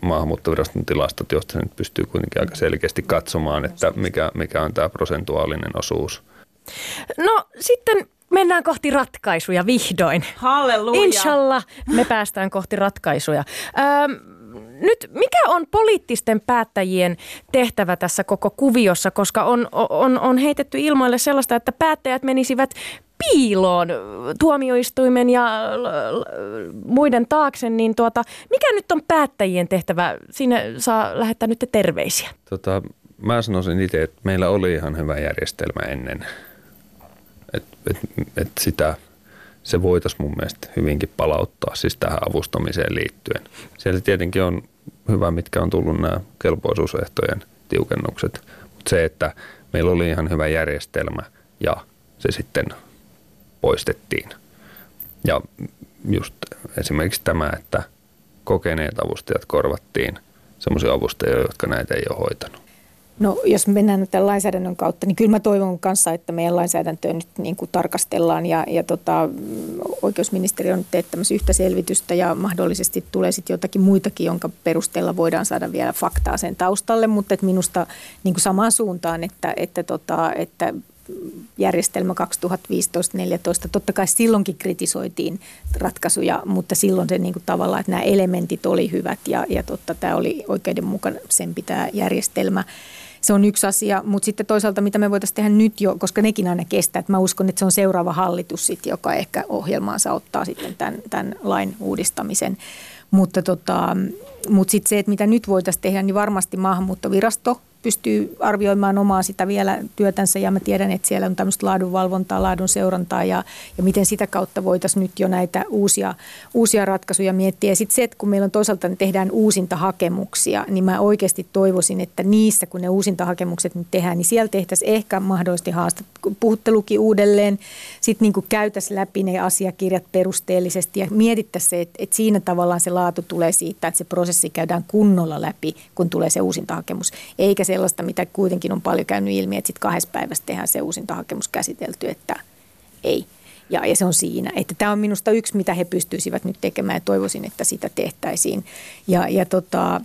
maahanmuuttoviraston tilastot, joista nyt pystyy kuitenkin aika selkeästi katsomaan, että mikä, mikä on tämä prosentuaalinen osuus. No sitten mennään kohti ratkaisuja vihdoin. Halleluja. Inshallah me päästään kohti ratkaisuja. Öö, nyt mikä on poliittisten päättäjien tehtävä tässä koko kuviossa, koska on, on, on heitetty ilmoille sellaista, että päättäjät menisivät piiloon tuomioistuimen ja muiden taakse, niin tuota, mikä nyt on päättäjien tehtävä? Siinä saa lähettää nyt terveisiä. Tota, mä sanoisin itse, että meillä oli ihan hyvä järjestelmä ennen. Että et, et sitä, se voitaisiin mun mielestä hyvinkin palauttaa siis tähän avustamiseen liittyen. Siellä tietenkin on hyvä, mitkä on tullut nämä kelpoisuusehtojen tiukennukset, mutta se, että meillä oli ihan hyvä järjestelmä ja se sitten poistettiin. Ja just esimerkiksi tämä, että kokeneet avustajat korvattiin semmoisia avustajia, jotka näitä ei ole hoitanut. No jos mennään tämän lainsäädännön kautta, niin kyllä mä toivon kanssa, että meidän lainsäädäntöä nyt niin kuin tarkastellaan ja, ja tota, oikeusministeriö on teettämässä yhtä selvitystä ja mahdollisesti tulee sitten jotakin muitakin, jonka perusteella voidaan saada vielä faktaa sen taustalle, mutta että minusta niin kuin samaan suuntaan, että, että, tota, että järjestelmä 2015-2014. Totta kai silloinkin kritisoitiin ratkaisuja, mutta silloin se niin kuin tavallaan, että nämä elementit oli hyvät ja, ja totta, tämä oli oikeudenmukaisempi tämä järjestelmä. Se on yksi asia, mutta sitten toisaalta mitä me voitaisiin tehdä nyt jo, koska nekin aina kestää, että mä uskon, että se on seuraava hallitus sitten, joka ehkä ohjelmaansa ottaa sitten tämän, tämän lain uudistamisen. Mutta tota, mutta sitten se, että mitä nyt voitaisiin tehdä, niin varmasti maahanmuuttovirasto pystyy arvioimaan omaa sitä vielä työtänsä ja mä tiedän, että siellä on tämmöistä laadunvalvontaa, laadun seurantaa ja, ja miten sitä kautta voitaisiin nyt jo näitä uusia, uusia ratkaisuja miettiä. Ja sitten se, että kun meillä on toisaalta ne tehdään uusinta hakemuksia, niin mä oikeasti toivoisin, että niissä, kun ne uusinta hakemukset nyt tehdään, niin siellä tehtäisiin ehkä mahdollisesti haastat, puhuttelukin uudelleen, sitten niin käytäisiin läpi ne asiakirjat perusteellisesti ja mietittäisiin se, että, että siinä tavallaan se laatu tulee siitä, että se prosessi käydään kunnolla läpi, kun tulee se uusinta hakemus, eikä se sellaista, mitä kuitenkin on paljon käynyt ilmi, että sitten kahdessa päivässä tehdään se uusintahakemus käsitelty, että ei. Ja, ja se on siinä. Että tämä on minusta yksi, mitä he pystyisivät nyt tekemään ja toivoisin, että sitä tehtäisiin. Ja, ja, tota,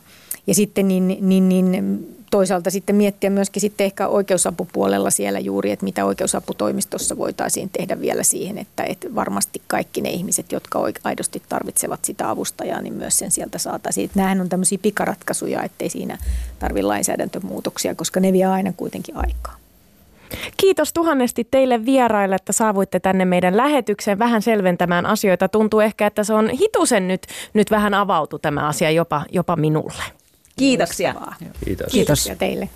ja sitten niin, niin, niin toisaalta sitten miettiä myöskin sitten ehkä oikeusapupuolella siellä juuri, että mitä oikeusaputoimistossa voitaisiin tehdä vielä siihen, että, että varmasti kaikki ne ihmiset, jotka aidosti tarvitsevat sitä avustajaa, niin myös sen sieltä saataisiin. Että nämähän on tämmöisiä pikaratkaisuja, ettei siinä tarvitse lainsäädäntömuutoksia, koska ne vie aina kuitenkin aikaa. Kiitos tuhannesti teille vieraille, että saavuitte tänne meidän lähetykseen vähän selventämään asioita. Tuntuu ehkä, että se on hitusen nyt, nyt vähän avautu tämä asia jopa, jopa minulle. Kiitoksia. Kiitos. Kiitos teille.